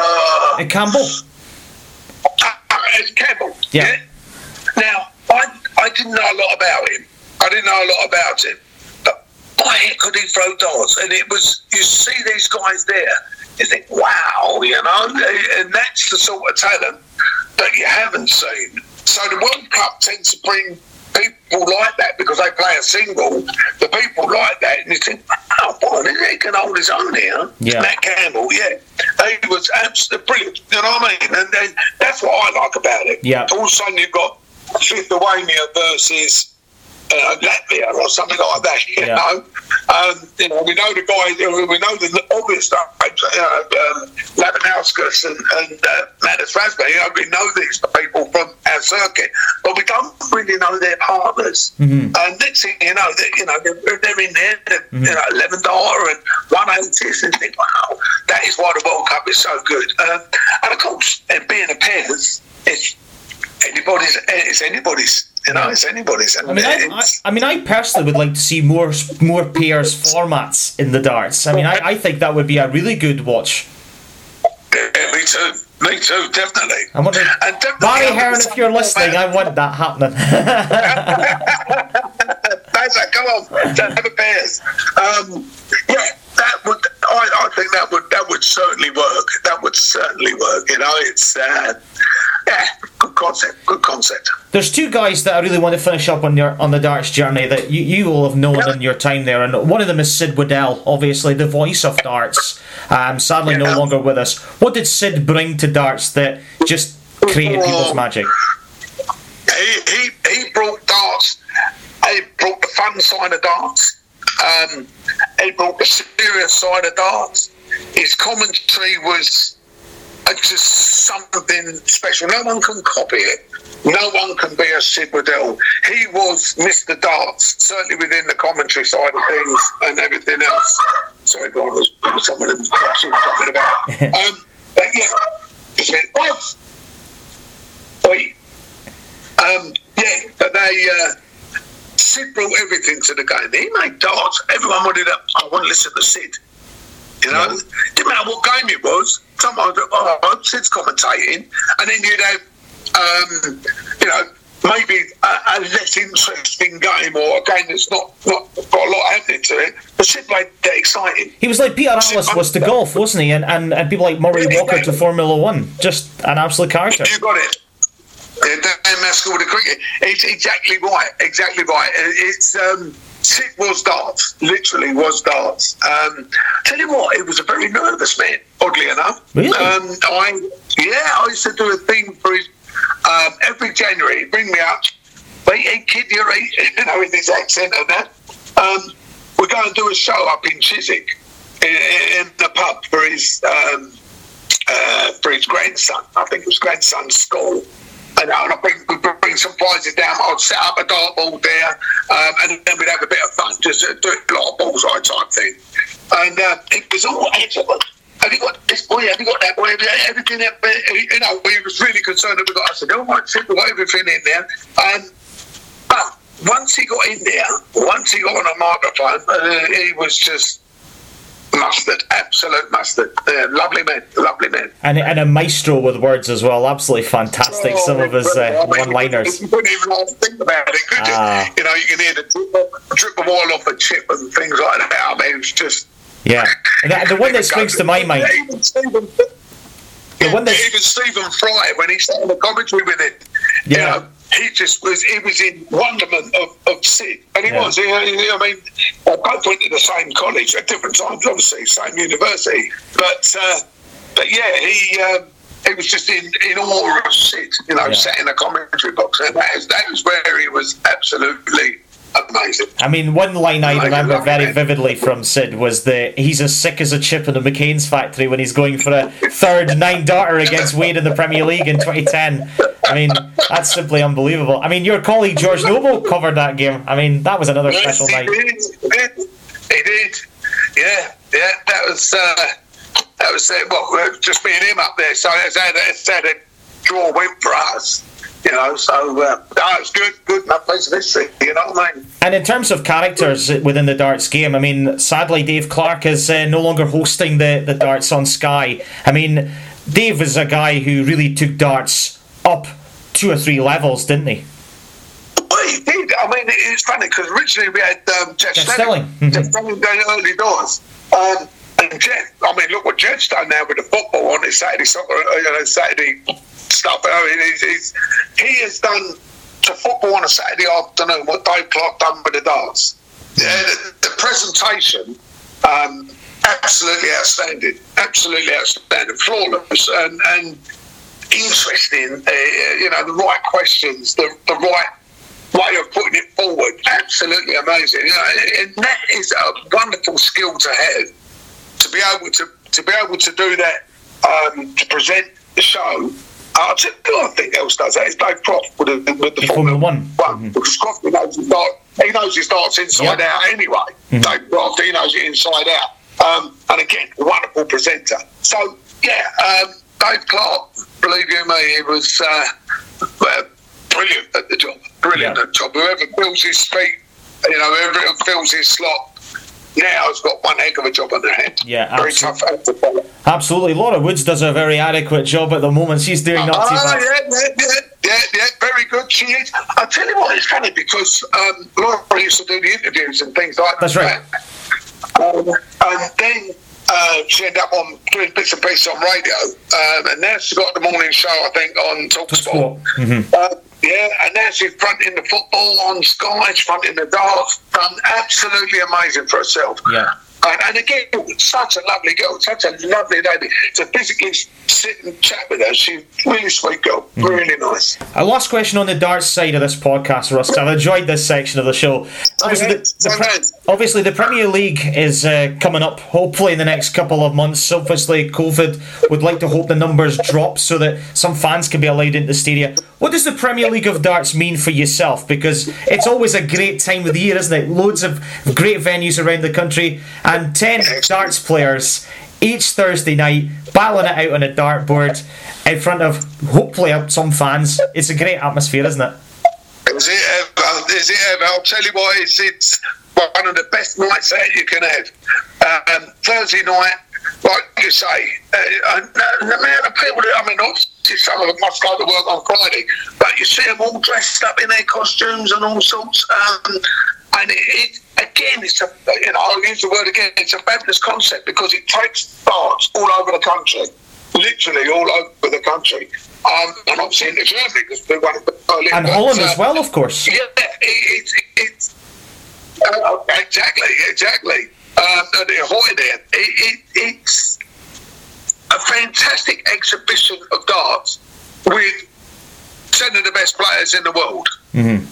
Uh, Campbell. uh, Campbell. Yeah. Now, I, I didn't know a lot about him. I didn't know a lot about him. But my heck could he throw darts? And it was, you see these guys there, you think, wow, you know, and that's the sort of talent that you haven't seen. So the World Cup tends to bring people like that because they play a single. The people like that, and you think, oh, boy, he can hold his own here. Yeah. Matt Campbell, yeah. He was absolutely brilliant. You know what I mean? And then that's what I like about it. Yeah. All of a sudden you've got Lithuania versus uh, Latvia or something like that. You Yeah. know, um, you know, we know the guys. We know the obvious stuff. You know, um, Labanauskas and, and uh, Mattis. You know, we know these people from our circuit, but we don't really know their partners. And next thing you know, they, you know, they're, they're in there. They're, You know, eleven dollar and one eighties, and think, wow, that is why the World Cup is so good. Um, and of course, and being a pairs, it's anybody's. It's anybody's. You know, it's anybody's. I mean, I, I, I mean, I personally would like to see more more pairs formats in the darts. I mean, I, I think that would be a really good watch. Yeah, me too. Me too, definitely. I wonder, And definitely Barry Hearn, if you're listening, I want that happening. That's it. Come on, have a beers. Um, yeah, that would. I, I think that would that would certainly work. That would certainly work. You know, it's uh, yeah, good concept. Good concept. There's two guys that I really want to finish up on your on the darts journey that you, you all have known in your time there, and one of them is Sid Waddell, obviously the voice of darts. Um, sadly, no longer with us. What did Sid bring to darts that just created people's magic? He he, he brought darts. he brought the fun side of darts. Um, he brought the serious side of darts. His commentary was uh, just something special. No one can copy it. No one can be a Sid Waddell. He was Mr. Darts, certainly within the commentary side of things and everything else. Sorry, God, was someone in the talking about. Um, but yeah, he said, "What? Wait, um, yeah, but they uh, Sid brought everything to the guy. He made darts. Everyone wanted to. I want to listen to Sid. You know, didn't matter what game it was. Sometimes, oh, Sid's commentating, and then you'd have, um, you know, maybe a, a, less interesting game or a game that's not, not got a lot happening to it. But Sid made that exciting. He was like Peter Alliss was to golf, wasn't he? And, and, and people like Murray Walker to Formula One. Just an absolute character. You got it. Yeah, Dan Maskell the cricket. It's exactly right. Exactly right. It's um, Sid was darts. Literally was darts. Um, tell you what, it was a very nervous man. Oddly enough. Really? Um, I yeah, I used to do a thing for his um, every January. He'd bring me up. Wait, hey kid, you're eight. You know, with his accent and that. Um, we're going to do a show up in Chiswick in, in the pub for his um, uh, for his grandson. I think it was grandson's school and I'd bring, bring some prizes down. I'd set up a dartboard there, um, and then we'd have a bit of fun, just uh, do a lot of bullseye type thing. And uh, it was all excellent. Have you got this boy? Have you got that boy? Everything? That, you know, we was really concerned that we got. I said, "Oh, right, we everything in there." Um, but once he got in there, once he got on a microphone, uh, he was just mustard, absolute mustard. Uh, lovely man, lovely man. And, and a maestro with words as well. Absolutely fantastic. Oh, Some of his uh, one-liners. You couldn't even think about it, could you? Ah. You know, you can hear the drip, drip of oil off a chip and things like that. I mean, it's just. Yeah, the, the one that springs to my mind. Even Stephen, the one that even Stephen Fry when he started the commentary with it. Yeah. You know, he just was he was in wonderment of, of Sid, and he yeah. was. He, he, I mean, I both went to the same college at different times, obviously, same university, but uh, but yeah, he. Um, he was just in, in awe of Sid, you know, yeah. sat in a commentary box, and that is, that was where he was absolutely amazing. I mean, one line I remember very vividly from Sid was that he's as sick as a chip in the McCain's factory when he's going for a third nine darter against Wade in the Premier League in 2010. I mean, that's simply unbelievable. I mean, your colleague George Noble covered that game. I mean, that was another yes, special night. Did. He did. He did. Yeah, yeah. That was uh, that was uh, well, just me and him up there. So had, it's had a draw win for us. You know, so uh, no, it's good, good enough place of history. You know what I mean? And in terms of characters within the darts game, I mean, sadly, Dave Clark is uh, no longer hosting the, the darts on Sky. I mean, Dave is a guy who really took darts up two or three levels, didn't he? Well, he did. I mean, it's funny because originally we had um, Jeff, Jeff Stelling. Mm-hmm. Jeff Stelling going early doors. Um, and Jeff, I mean, look what Jeff's done now with the football on his Saturday soccer, uh, you know, Saturday stuff. I mean, he's, he's, he has done to football on a Saturday afternoon what Dave Clark done with the darts. Yeah, the, the presentation, um, absolutely outstanding, absolutely outstanding, flawless, and, and interesting. Uh, you know, the right questions, the, the right way of putting it forward, absolutely amazing. You know, and that is a wonderful skill to have to be able to to be able to do that um, to present the show uh, I think else does that. It's Dave Croft with the, with the Formula, Formula One. One mm-hmm. because Croft knows his dart, he knows his darts inside yep. out anyway. Mm-hmm. Dave Croft, he knows it inside out. Um, and again, wonderful presenter. So yeah, um, Dave Clark, believe you me, he was uh, brilliant at the job. Brilliant at the job. Whoever fills his feet, you know, whoever fills his slot now has got one heck of a job on their hand. Yeah, very absolutely. tough. Absolutely, Laura Woods does a very adequate job at the moment. She's doing not too bad. Yeah, yeah, yeah, yeah, very good. She is. I tell you what, it's funny because um, Laura used to do the interviews and things like That's that. That's right. Um, and then uh, she ended up on doing bits and pieces on radio, um, and now she's got the morning show, I think, on Talksport. Mm-hmm. Uh, yeah, and now she's fronting the football on Sky, she's fronting the darts, done absolutely amazing for herself. Yeah. And, and again, such a lovely girl, such a lovely lady. To physically sit and chat with her, she's really sweet girl, mm. really nice. A last question on the darts side of this podcast, Russ. I've enjoyed this section of the show. Obviously, the, the, obviously, the Premier League is uh, coming up. Hopefully, in the next couple of months. Obviously, COVID would like to hope the numbers drop so that some fans can be allowed into the stadium. What does the Premier League of darts mean for yourself? Because it's always a great time of the year, isn't it? Loads of great venues around the country and ten darts players each Thursday night, battling it out on a dartboard in front of hopefully some fans. It's a great atmosphere, isn't it? Is it ever? Is it ever? I'll tell you what, it's, it's one of the best nights out you can have. Um, Thursday night, like you say, uh, the amount of people, that, I mean, obviously some of them must go to work on Friday, but you see them all dressed up in their costumes and all sorts. Um, and it, it, again, it's a, you know, I'll use the word again, it's a fabulous concept because it takes parts all over the country, literally all over the country. Um, and obviously into Germany because of the Berlin. And Holland uh, as well, of course. Yeah, it, it, it's uh, exactly, exactly. Um, the there. It, it, it's a fantastic exhibition of darts with ten of the best players in the world. Mm-hmm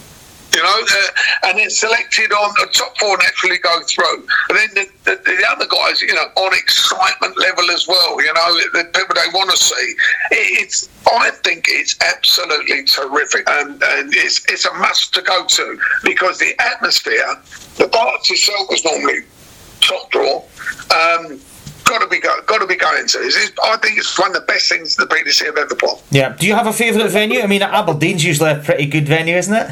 you know, uh, and then selected on the top four naturally go through. And then the, the, the, other guys, you know, on excitement level as well, you know, the people they want to see. It's, I think it's absolutely terrific. And, and it's, it's a must to go to because the atmosphere, the darts itself is normally top draw. Um, got to be got to be going to. It's, I think it's one of the best things the BBC have ever put. Yeah. Do you have a favourite venue? I mean, Aberdeen's usually a pretty good venue, isn't it?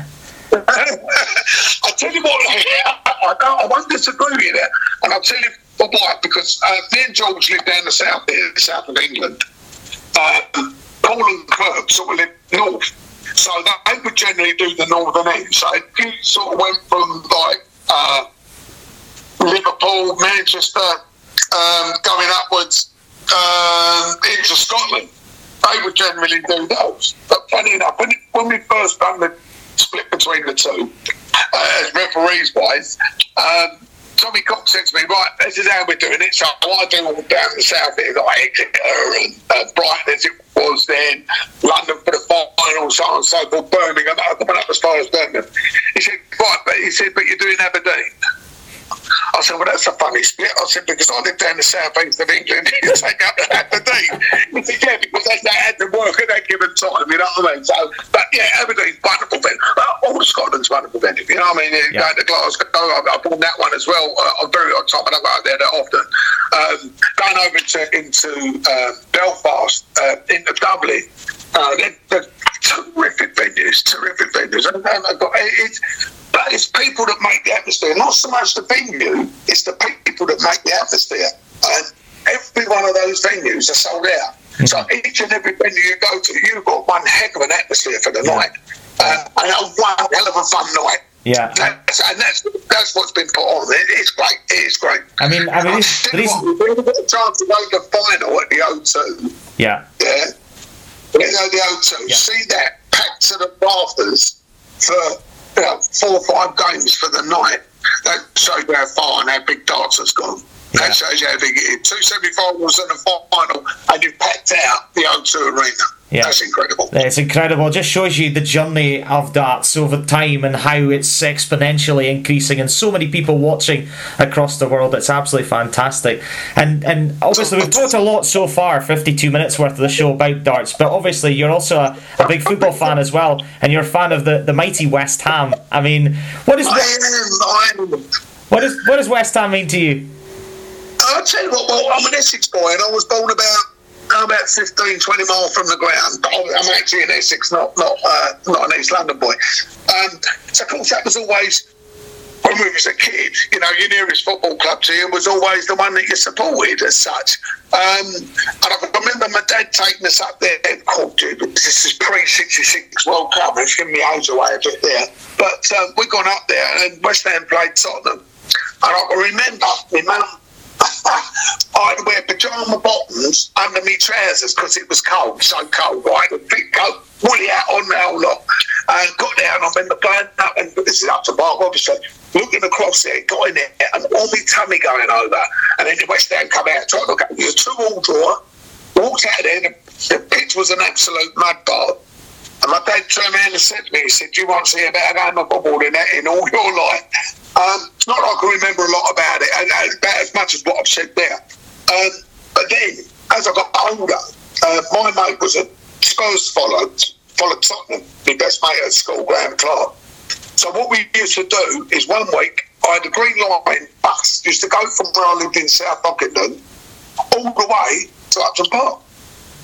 I tell you what, I, I, I won't disagree with you there, and I'll tell you why. Because uh, me and George live down the south, the south of England. Uh, Paul and Kirk sort of live north, so they would generally do the northern end. So if you sort of went from like uh, Liverpool, Manchester, um, going upwards um, into Scotland, they would generally do those. But funny enough, when, when we first done the split between the two, uh, as referees wise. Um, Tommy Cox said to me, right, this is how we're doing it. So I do all down the south here, like Exeter and uh, Brighton as it was then, London for the final, so on and so forth, Birmingham, I coming up as far as Birmingham. He said, right, but he said, but you're doing Aberdeen. I said, well, that's a funny split. I said, because I live down the south east of England, you take up to Aberdeen. He said, yeah, because they, they had to work at that given time, you know what I mean? So, but yeah, Aberdeen's wonderful venue. All of Scotland's wonderful venue, you know what I mean? Yeah. Going to Glasgow, I've, I've done that one as well. Uh, I'm very on top, and I go out there that often. Um, going over to, into uh, Belfast, uh, into Dublin, uh, they're, they're terrific venues, terrific venues. And, and I've got, it's, but it's people that make the atmosphere, not so much the venue, it's the people that make the atmosphere. And every one of those venues are sold out. Mm-hmm. So each and every venue you go to, you've got one heck of an atmosphere for the yeah. night. Uh, and one hell of a fun night. Yeah, that's, and that's that's what's been put on. It's great. It is great. I mean, I mean, it's, we got a chance to go to the final at the O2. Yeah, yeah. You know the O2. Yeah. See that packed to the rafters for you four or five games for the night. That shows how far and how big darts has gone. Yeah. That shows you how big it is. Two semi-finals and a final, and you've packed out the O2 Arena. Yeah. That's incredible. It's incredible. It just shows you the journey of darts over time and how it's exponentially increasing and so many people watching across the world. It's absolutely fantastic. And and obviously we've talked a lot so far, 52 minutes worth of the show about darts, but obviously you're also a, a big football fan as well and you're a fan of the, the mighty West Ham. I mean, what is I am, I am. What, is, what does West Ham mean to you? I'll tell you what, well, I'm an Essex boy and I was born about about 15, 20 miles from the ground. but I'm actually in Essex, not not uh, not an East London boy. Um, so, of course, that was always when we was a kid. You know, your nearest football club to you was always the one that you supported as such. Um, and I remember my dad taking us up there. Oh, dude, this is pre '66 World Cup. It's giving me age away a bit there. But um, we gone up there and West Ham played Tottenham. And I remember my mum I'd wear pajama bottoms under my trousers because it was cold, so cold, right? A big coat, woolly hat on the whole lot. And got there and I remember going up, and this is up to Mark, obviously. looking across there, got in there, and all my tummy going over. And then the West End come out, tried to look at me, a two all draw, walked out there, the, the pitch was an absolute mud bar. And my dad turned around and said to me, he said, Do you want to see a better game of football than that in all your life? Um, it's not like I can remember a lot about it, and and about as much as what I've said there. Um, but then, as I got older, uh, my mate was a Spurs follower, followed Tottenham, my best mate at school, Graham Clark. So what we used to do is one week, I had a Green Line bus, used to go from where I lived in South Ockendon all the way to Upton Park.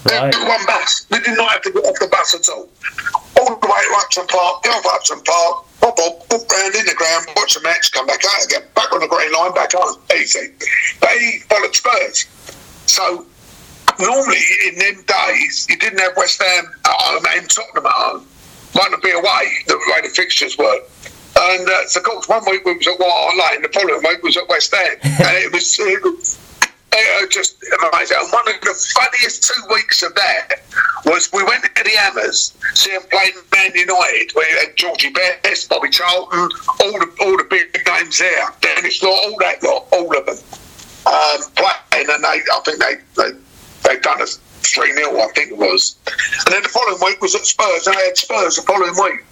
Right. There was one bus. We did not have to get off the bus at all. All the way to Upton Park, get off Upton Park, pop up, walk round in the ground, watch a match, come back out again, back on the green line, back on. Easy. But he followed Spurs. So normally in them days, you didn't have West Ham at home and Tottenham at home. Might not be away the way the fixtures were. And uh, so, of course, one week we was at White Hart Lane, the following week we was at West Ham. and it was, it was was just amazing. And one of the funniest two weeks of that was we went to the Hammers, see them playing Man United. We had Georgie Best, Bobby Charlton, all the all the big names there. Dennis Law, all that lot, all of them um, playing, and they, I think they they they done us three 0 I think it was. And then the following week was at Spurs, and they had Spurs the following week.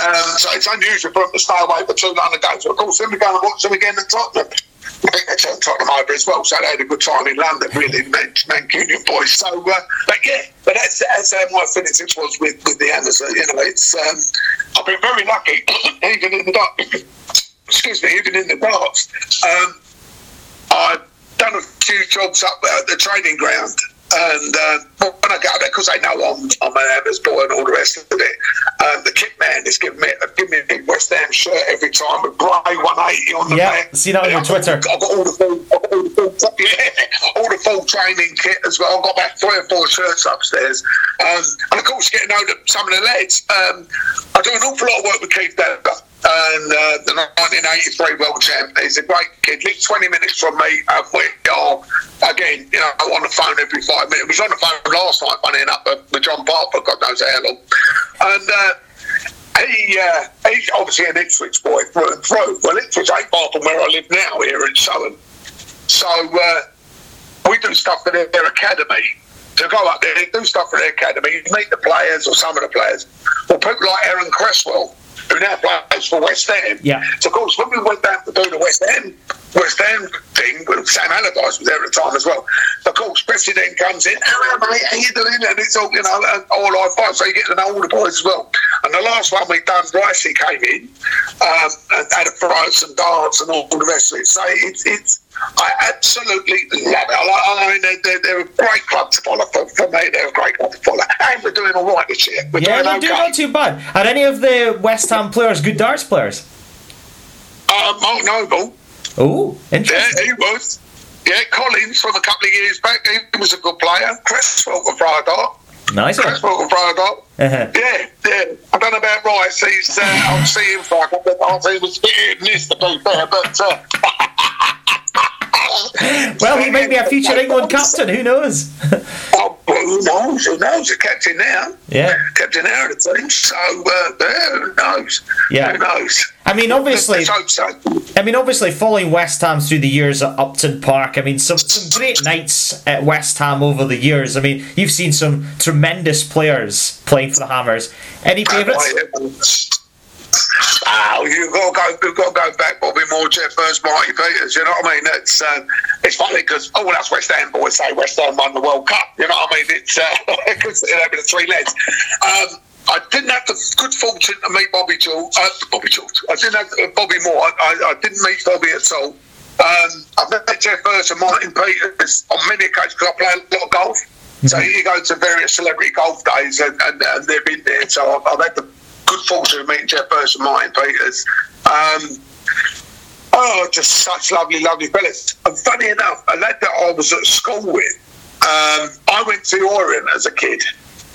Um, so it's unusual for them to stay away for two London games. Of course, then we go and watch them again at Tottenham. I think they turned Tottenham over as well, so they had a good time in London, really, Man- Mancunian boys. So, uh, but yeah, but that's, that's how my feelings was with, with the Amazon. You know, it's um, I've been very lucky, even in the dark. Excuse me, even in the darts. Um, I've done a few jobs up at the training ground. And uh, when I go there, because they know I'm, I'm an Hammers boy and all the rest of it, um, the kit man is giving me, giving me a big West Ham shirt every time with Bray 180 on the Yeah, back. seen that on your I've got- Twitter. I've got all the full, all the full, yeah, all the full training kit as well. I've got about three or four shirts upstairs. Um, and of course, getting know the- some of the lads. Um, I do an awful lot of work with Keith Deller. And uh, the 1983 world champ, he's a great kid. Lives 20 minutes from me. And we are, again, you know, on the phone every five minutes. We was on the phone last night, funny enough, with John Parker, God knows how long. And uh, he, uh, he's obviously an Ipswich boy through and through. Well, Ipswich ain't far from where I live now here in Southend. So uh, we do stuff for their, their academy. To go up there, do stuff for their academy, meet the players or some of the players. Well, people like Aaron Cresswell, who now plays for West Ham. Yeah. So, of course, when we went down to do the West Ham West Ham thing, well, Sam Allardyce was there at the time as well. Of course, Bessie then comes in, hello mate, how you doing? And it's all, you know, and all I five, so you get to know all the boys as well. And the last one we done, Ricey came in um, and had a throw some darts and all the rest of it. So it's, it's I absolutely love it. I, I mean, they're, they're, a great club to follow for, for me. They're a great club to follow. And we're doing all right this year. We're Yeah, doing okay. doing not too bad. Are any of the West Ham players good darts players? Uh, Mark Noble, Oh, interesting. yeah, he was. Yeah, Collins from a couple of years back, he was a good player. Cresswell for Friar Dart. Nice one. Cresswell for Dart. Uh-huh. Yeah, yeah. I don't know about Rice. He's, uh, I'll see him for a couple of. He was and miss to be fair, but. Uh, Well, he might be a future England captain. Who knows? Oh, who knows? Who knows? The captain now. yeah. Captain now of the team. So, uh, who knows? Yeah. Who knows? I mean, obviously, Let's hope so. I mean, obviously, following West Ham through the years at Upton Park. I mean, some some great nights at West Ham over the years. I mean, you've seen some tremendous players playing for the Hammers. Any favourites? Oh, you've got to go. You've got to go back, Bobby Moore, Geoff Hurst, Marty Peters. You know what I mean? It's uh, it's funny because oh, well, that's West Ham boys say West Ham won the World Cup. You know what I mean? It's because uh, they're the three legs. Um, I didn't have the good fortune to meet Bobby George. Uh, Bobby George. I didn't have uh, Bobby Moore. I, I, I didn't meet Bobby at all. Um, I've met Geoff Hurst and Martin Peters on many occasions because I play a lot of golf. So you go to various celebrity golf days and, and, and they've been there. So I've, I've had the good fortune of meeting Geoff Hurst and Martin Peters. Um, oh, just such lovely, lovely fellas. And funny enough, a lad that I was at school with, um, I went to Orient as a kid,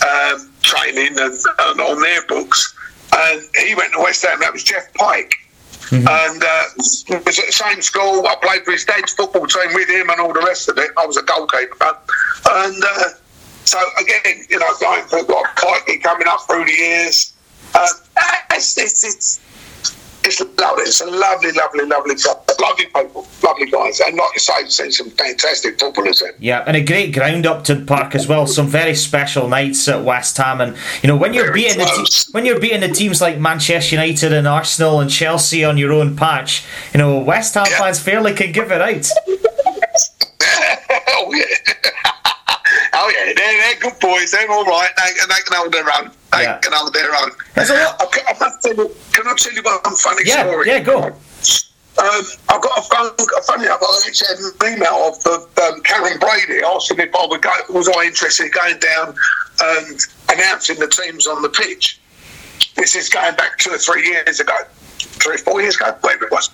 um, training and, and on their books. And he went to West Ham, that was Geoff Pike. And uh, was at the same school. I played for his dad's football team with him and all the rest of it. I was a goalkeeper. And uh, so, again, you know, going through like Pikey coming up through the years, uh, it's, it's, it's, it's lovely. It's a lovely, lovely, lovely club. Lovely people, lovely guys. And like you say, seen some fantastic footballers in. Yeah, and a great ground up Upton Park as well. Some very special nights at West Ham, and you know when you're Very beating the te- when you're beating the teams like Manchester United and Arsenal and Chelsea on your own patch, you know West Ham Yeah. fans fairly can give it out. oh yeah. oh yeah, they're, they're good boys. They're all right. They, they can hold their own. They Yeah. can hold their own. There's a lot- I, I must tell you, can I tell you one funny Yeah, story? yeah, go. Um, I got a phone. Funny enough, I actually had an email of the, um, Karren Brady asking if I would go. Was I interested in going down and announcing the teams on the pitch? This is going back two or three years ago, three four years ago, whatever it was.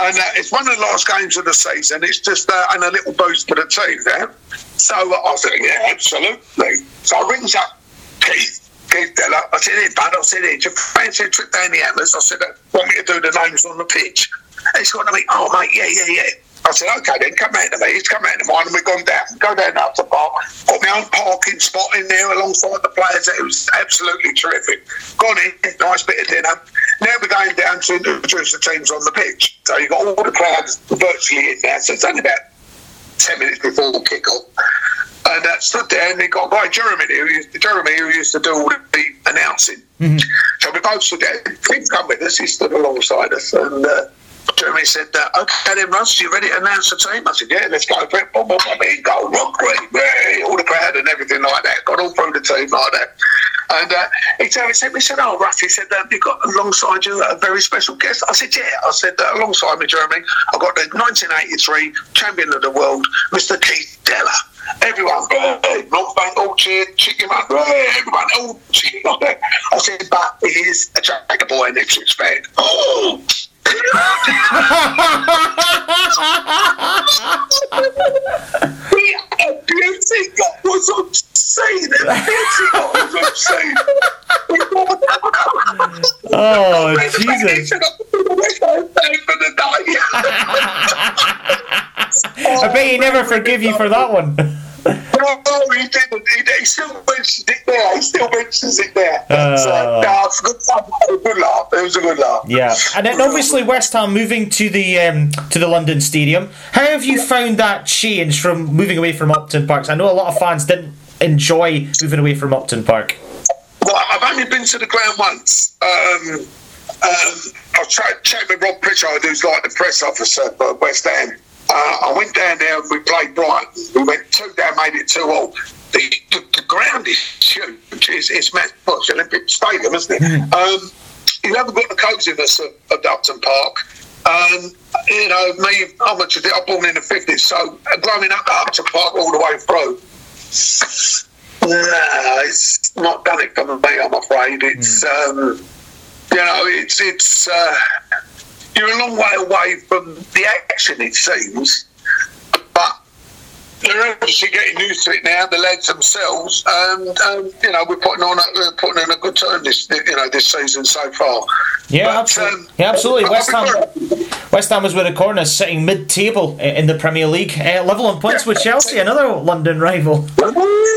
And uh, it's one of the last games of the season. It's just uh, and a little boost for the team there. So uh, I said, yeah, absolutely. So I rings up Keith. Keith Deller. I said, hey, bud, I said, hey, do you fancy a trip down the Atlas? I said, want me to do the names on the pitch? And he's going to me, oh, mate, yeah, yeah, yeah. I said, okay, then come out to me. He's come out to mine, and we've gone down, go down Upton Park. Got my own parking spot in there alongside the players. It was absolutely terrific. Gone in, nice bit of dinner. Now we're going down to introduce the teams on the pitch. So you've got all the crowds virtually in there. So it's only about 10 minutes before kick-off. And uh, stood there, and they got a guy, Jeremy, who used, Jeremy, who used to do all the announcing. So we both stood there. He'd come with us. He stood alongside us, and uh, Jeremy said, uh, "Okay, then, Russ, you ready to announce the team?" I said, "Yeah, let's go for it." Boom, boom, boom, in go, rock, great, yeah, all the crowd and everything like that. Got all through the team like that. And uh, he said, "We said, oh, Russ," he said, um, "You've got alongside you a very special guest." I said, "Yeah." I said, uh, "Alongside me, Jeremy, I've got the 1983 champion of the world, Mr. Keith Deller." Everyone, hey, North Bank all cheered, chicken man, hey, everyone all cheered. I said, but he is a Tractor boy and Ipswich fan. Oh! was obscene. Was obscene. Oh Jesus! I bet he never forgive you for that one. Oh, he didn't. He, he still mentions it there. He still mentions it there. Uh. so, no, it's a good. A good laugh. It was a good laugh. Yeah, and then obviously West Ham moving to the um, to the London Stadium. How have you found that change from moving away from Upton Park? I know a lot of fans didn't enjoy moving away from Upton Park. Well, I've only been to the ground once. Um, um, I tried chatting with Rob Pritchard, who's like the press officer for West Ham. Uh, I went down there and we played Brighton. We went two down, made it two all. The, the, the ground is huge. It's, it's, ma- well, it's Olympic Stadium, isn't it? Um, you haven't got the coziness of, of Upton Park. Um, you know, me, I'm a I'm born in the 50s, so growing up at Upton Park all the way through, no, it's not done it for me. I'm afraid it's um, you know it's it's uh, you're a long way away from the action. It seems, they're obviously getting used to it now. The lads themselves, and um, you know we're putting on a, we're putting in a good turn this you know this season so far. Yeah, But, absolutely. um, yeah, absolutely. West Ham, West Ham is with the corner sitting mid-table in the Premier League, uh, level on points with Chelsea, another London rival,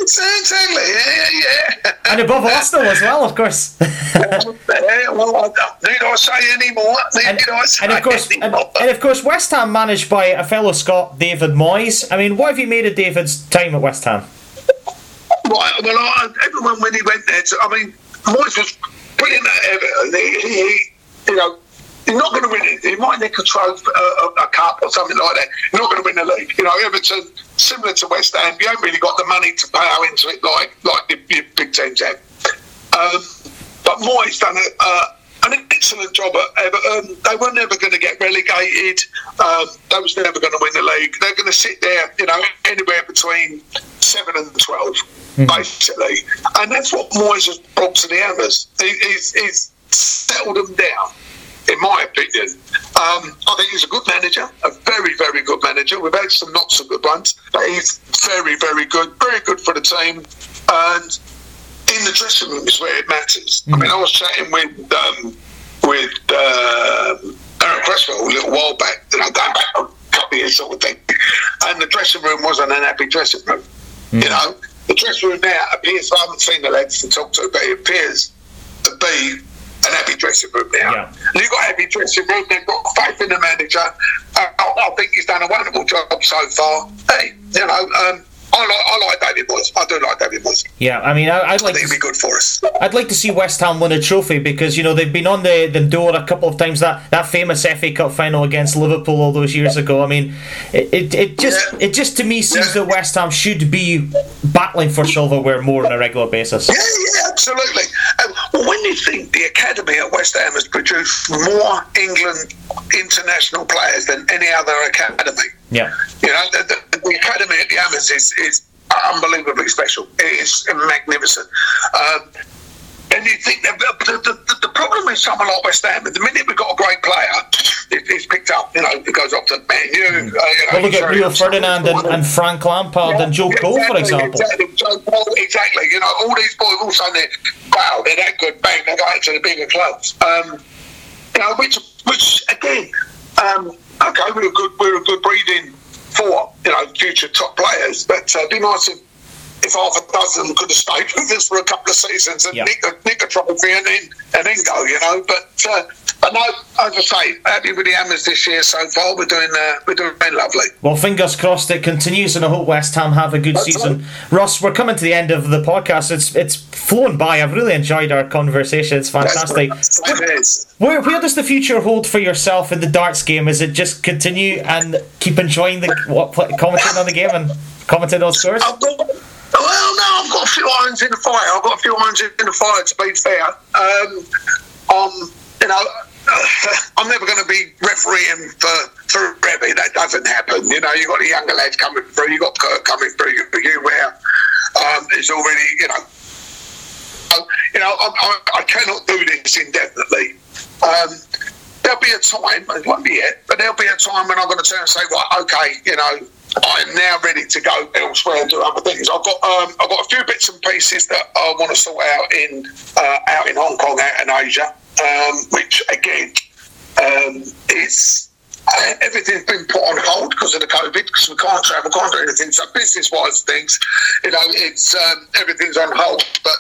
Exactly. Yeah, yeah. and above Arsenal as well, of course. Yeah, well, I don't, need I say any more? Need And, I say and of course, and, and of course, West Ham managed by a fellow Scot, David Moyes. I mean, what have you made of David's time at West Ham? Right, well, I, everyone when he went there, to, I mean, Moyes was brilliant at Everton. He, he, he you know, he's not going to win it. He might nick a trophy, uh, a, a cup or something like that. He's not going to win the league. You know, Everton, similar to West Ham, you haven't really got the money to plough into it like like the, the big teams have. Um, but Moyes done a, uh, an excellent job at Everton. They were never going to get relegated. Um, they was never going to win the league. They're going to sit there, you know, anywhere between seven and 12 basically. And that's what Moyes has brought to the Hammers. He, he's, he's settled them down. In my opinion, um, I think he's a good manager, a very, very good manager. We've had some not so good ones, but he's very, very good, very good for the team. And in the dressing room is where it matters. I mean, I was chatting with um, with uh, Aaron Cresswell a little while back, you know, going back a couple years sort of thing, and the dressing room wasn't an happy dressing room. You know, the dressing room now appears. I haven't seen the lads to talk to, but it appears to be an happy dressing room now. Yeah. And you've got a happy dressing room, they've got faith in the manager. Uh, I, I think he's done a wonderful job so far. Hey, you know, um, I like, I like David Moyes. I do like David Moyes. Yeah, I mean, I, I'd I like think to be good for us. I'd like to see West Ham win a trophy because you know they've been on the, the door a couple of times. That that famous FA Cup final against Liverpool all those years ago. I mean, it, it, it just Yeah. it just to me seems Yeah. that West Ham should be battling for silverware more on a regular basis. Yeah, yeah, absolutely. Um, well, when do you think the academy at West Ham has produced more England international players than any other academy, Yeah, you know, the, the, the academy at the Hammers is, is unbelievably special. It is magnificent. Um, and you think that the, the, the, problem with someone like West Ham, the minute we've got a great player, it, it's picked up. You know, it goes off to Man U. Uh, you know, well look at Rio Ferdinand and, and Frank Lampard and Joe Cole, for example. Exactly, Joe Cole, exactly. You know, all these boys, all of a sudden, they're, wow, they're that good. Bang, they go into the bigger clubs. Um, you know, which, which again, um, okay, we're a good, we're a good breeding for you know future top players, but uh, it'd be nice if. If half a dozen could have stayed with us for a couple of seasons and Yeah. nick, a, nick a trophy and then and then go, you know. But uh, but no, as I say, happy with the Hammers this year so far. We're doing uh, we're doing lovely. Well, fingers crossed it continues, and I hope West Ham have a good That's season. Russ, we're coming to the end of the podcast. It's it's flown by. I've really enjoyed our conversation. It's fantastic. Same. Where, where does the future hold for yourself in the darts game? Is it just continue and keep enjoying the what play, commentating on the game and commenting on scores? Well, no, I've got a few irons in the fire. I've got a few irons in the fire. To be fair, um, um, you know, I'm never going to be refereeing for for Rebbe. That doesn't happen. You know, you have got the younger lads coming through. You have got Kirk coming through. You you where um, is already, you know. You know, I, I, I cannot do this indefinitely. Um, there'll be a time, it won't be yet, but there'll be a time when I'm going to turn and say, right, okay, you know, I'm now ready to go elsewhere and do other things. I've got um, I've got a few bits and pieces that I want to sort out in uh, out in Hong Kong, out in Asia, um, which again um, is uh, everything's been put on hold because of the COVID because we can't travel, can't do anything. So business-wise, things, you know, it's um, everything's on hold, but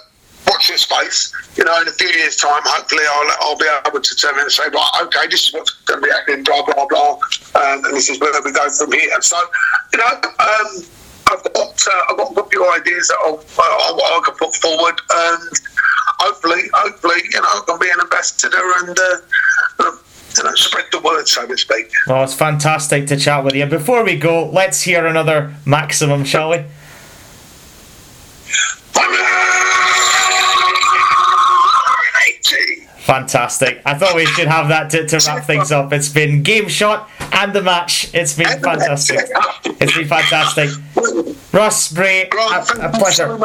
watch this space. You know, in a few years' time, hopefully, I'll, I'll be able to turn and say, right, okay, this is what's going to be happening, blah blah blah, um, and this is where we go from here. So, you know, um, I've got uh, I've got a few ideas that I'll, I, I can put forward, and hopefully, hopefully, you know, I can be an ambassador and. Uh, you know, spread the word, so to speak. Oh, it's fantastic to chat with you. Before we go, let's hear another maximum, shall we? Fantastic. I thought we should have that to, to wrap things up. It's been game shot and the match. It's been fantastic. It's been fantastic. Russ Bray, a, a pleasure.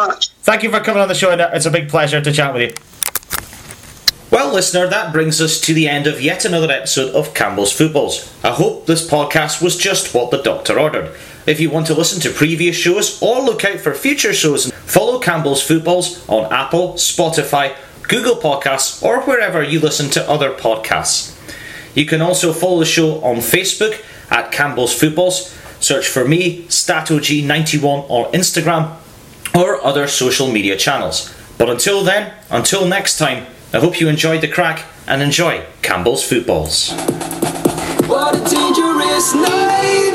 Thank you for coming on the show. and It's a big pleasure to chat with you. Well, listener, that brings us to the end of yet another episode of Campbell's Footballs. I hope this podcast was just what the doctor ordered. If you want to listen to previous shows or look out for future shows, follow Campbell's Footballs on Apple, Spotify, Google Podcasts, or wherever you listen to other podcasts. You can also follow the show on Facebook at Campbell's Footballs. Search for me, StatOG91 on Instagram or other social media channels. But until then, until next time, I hope you enjoyed the crack and enjoy Campbell's Footballs. What a dangerous night.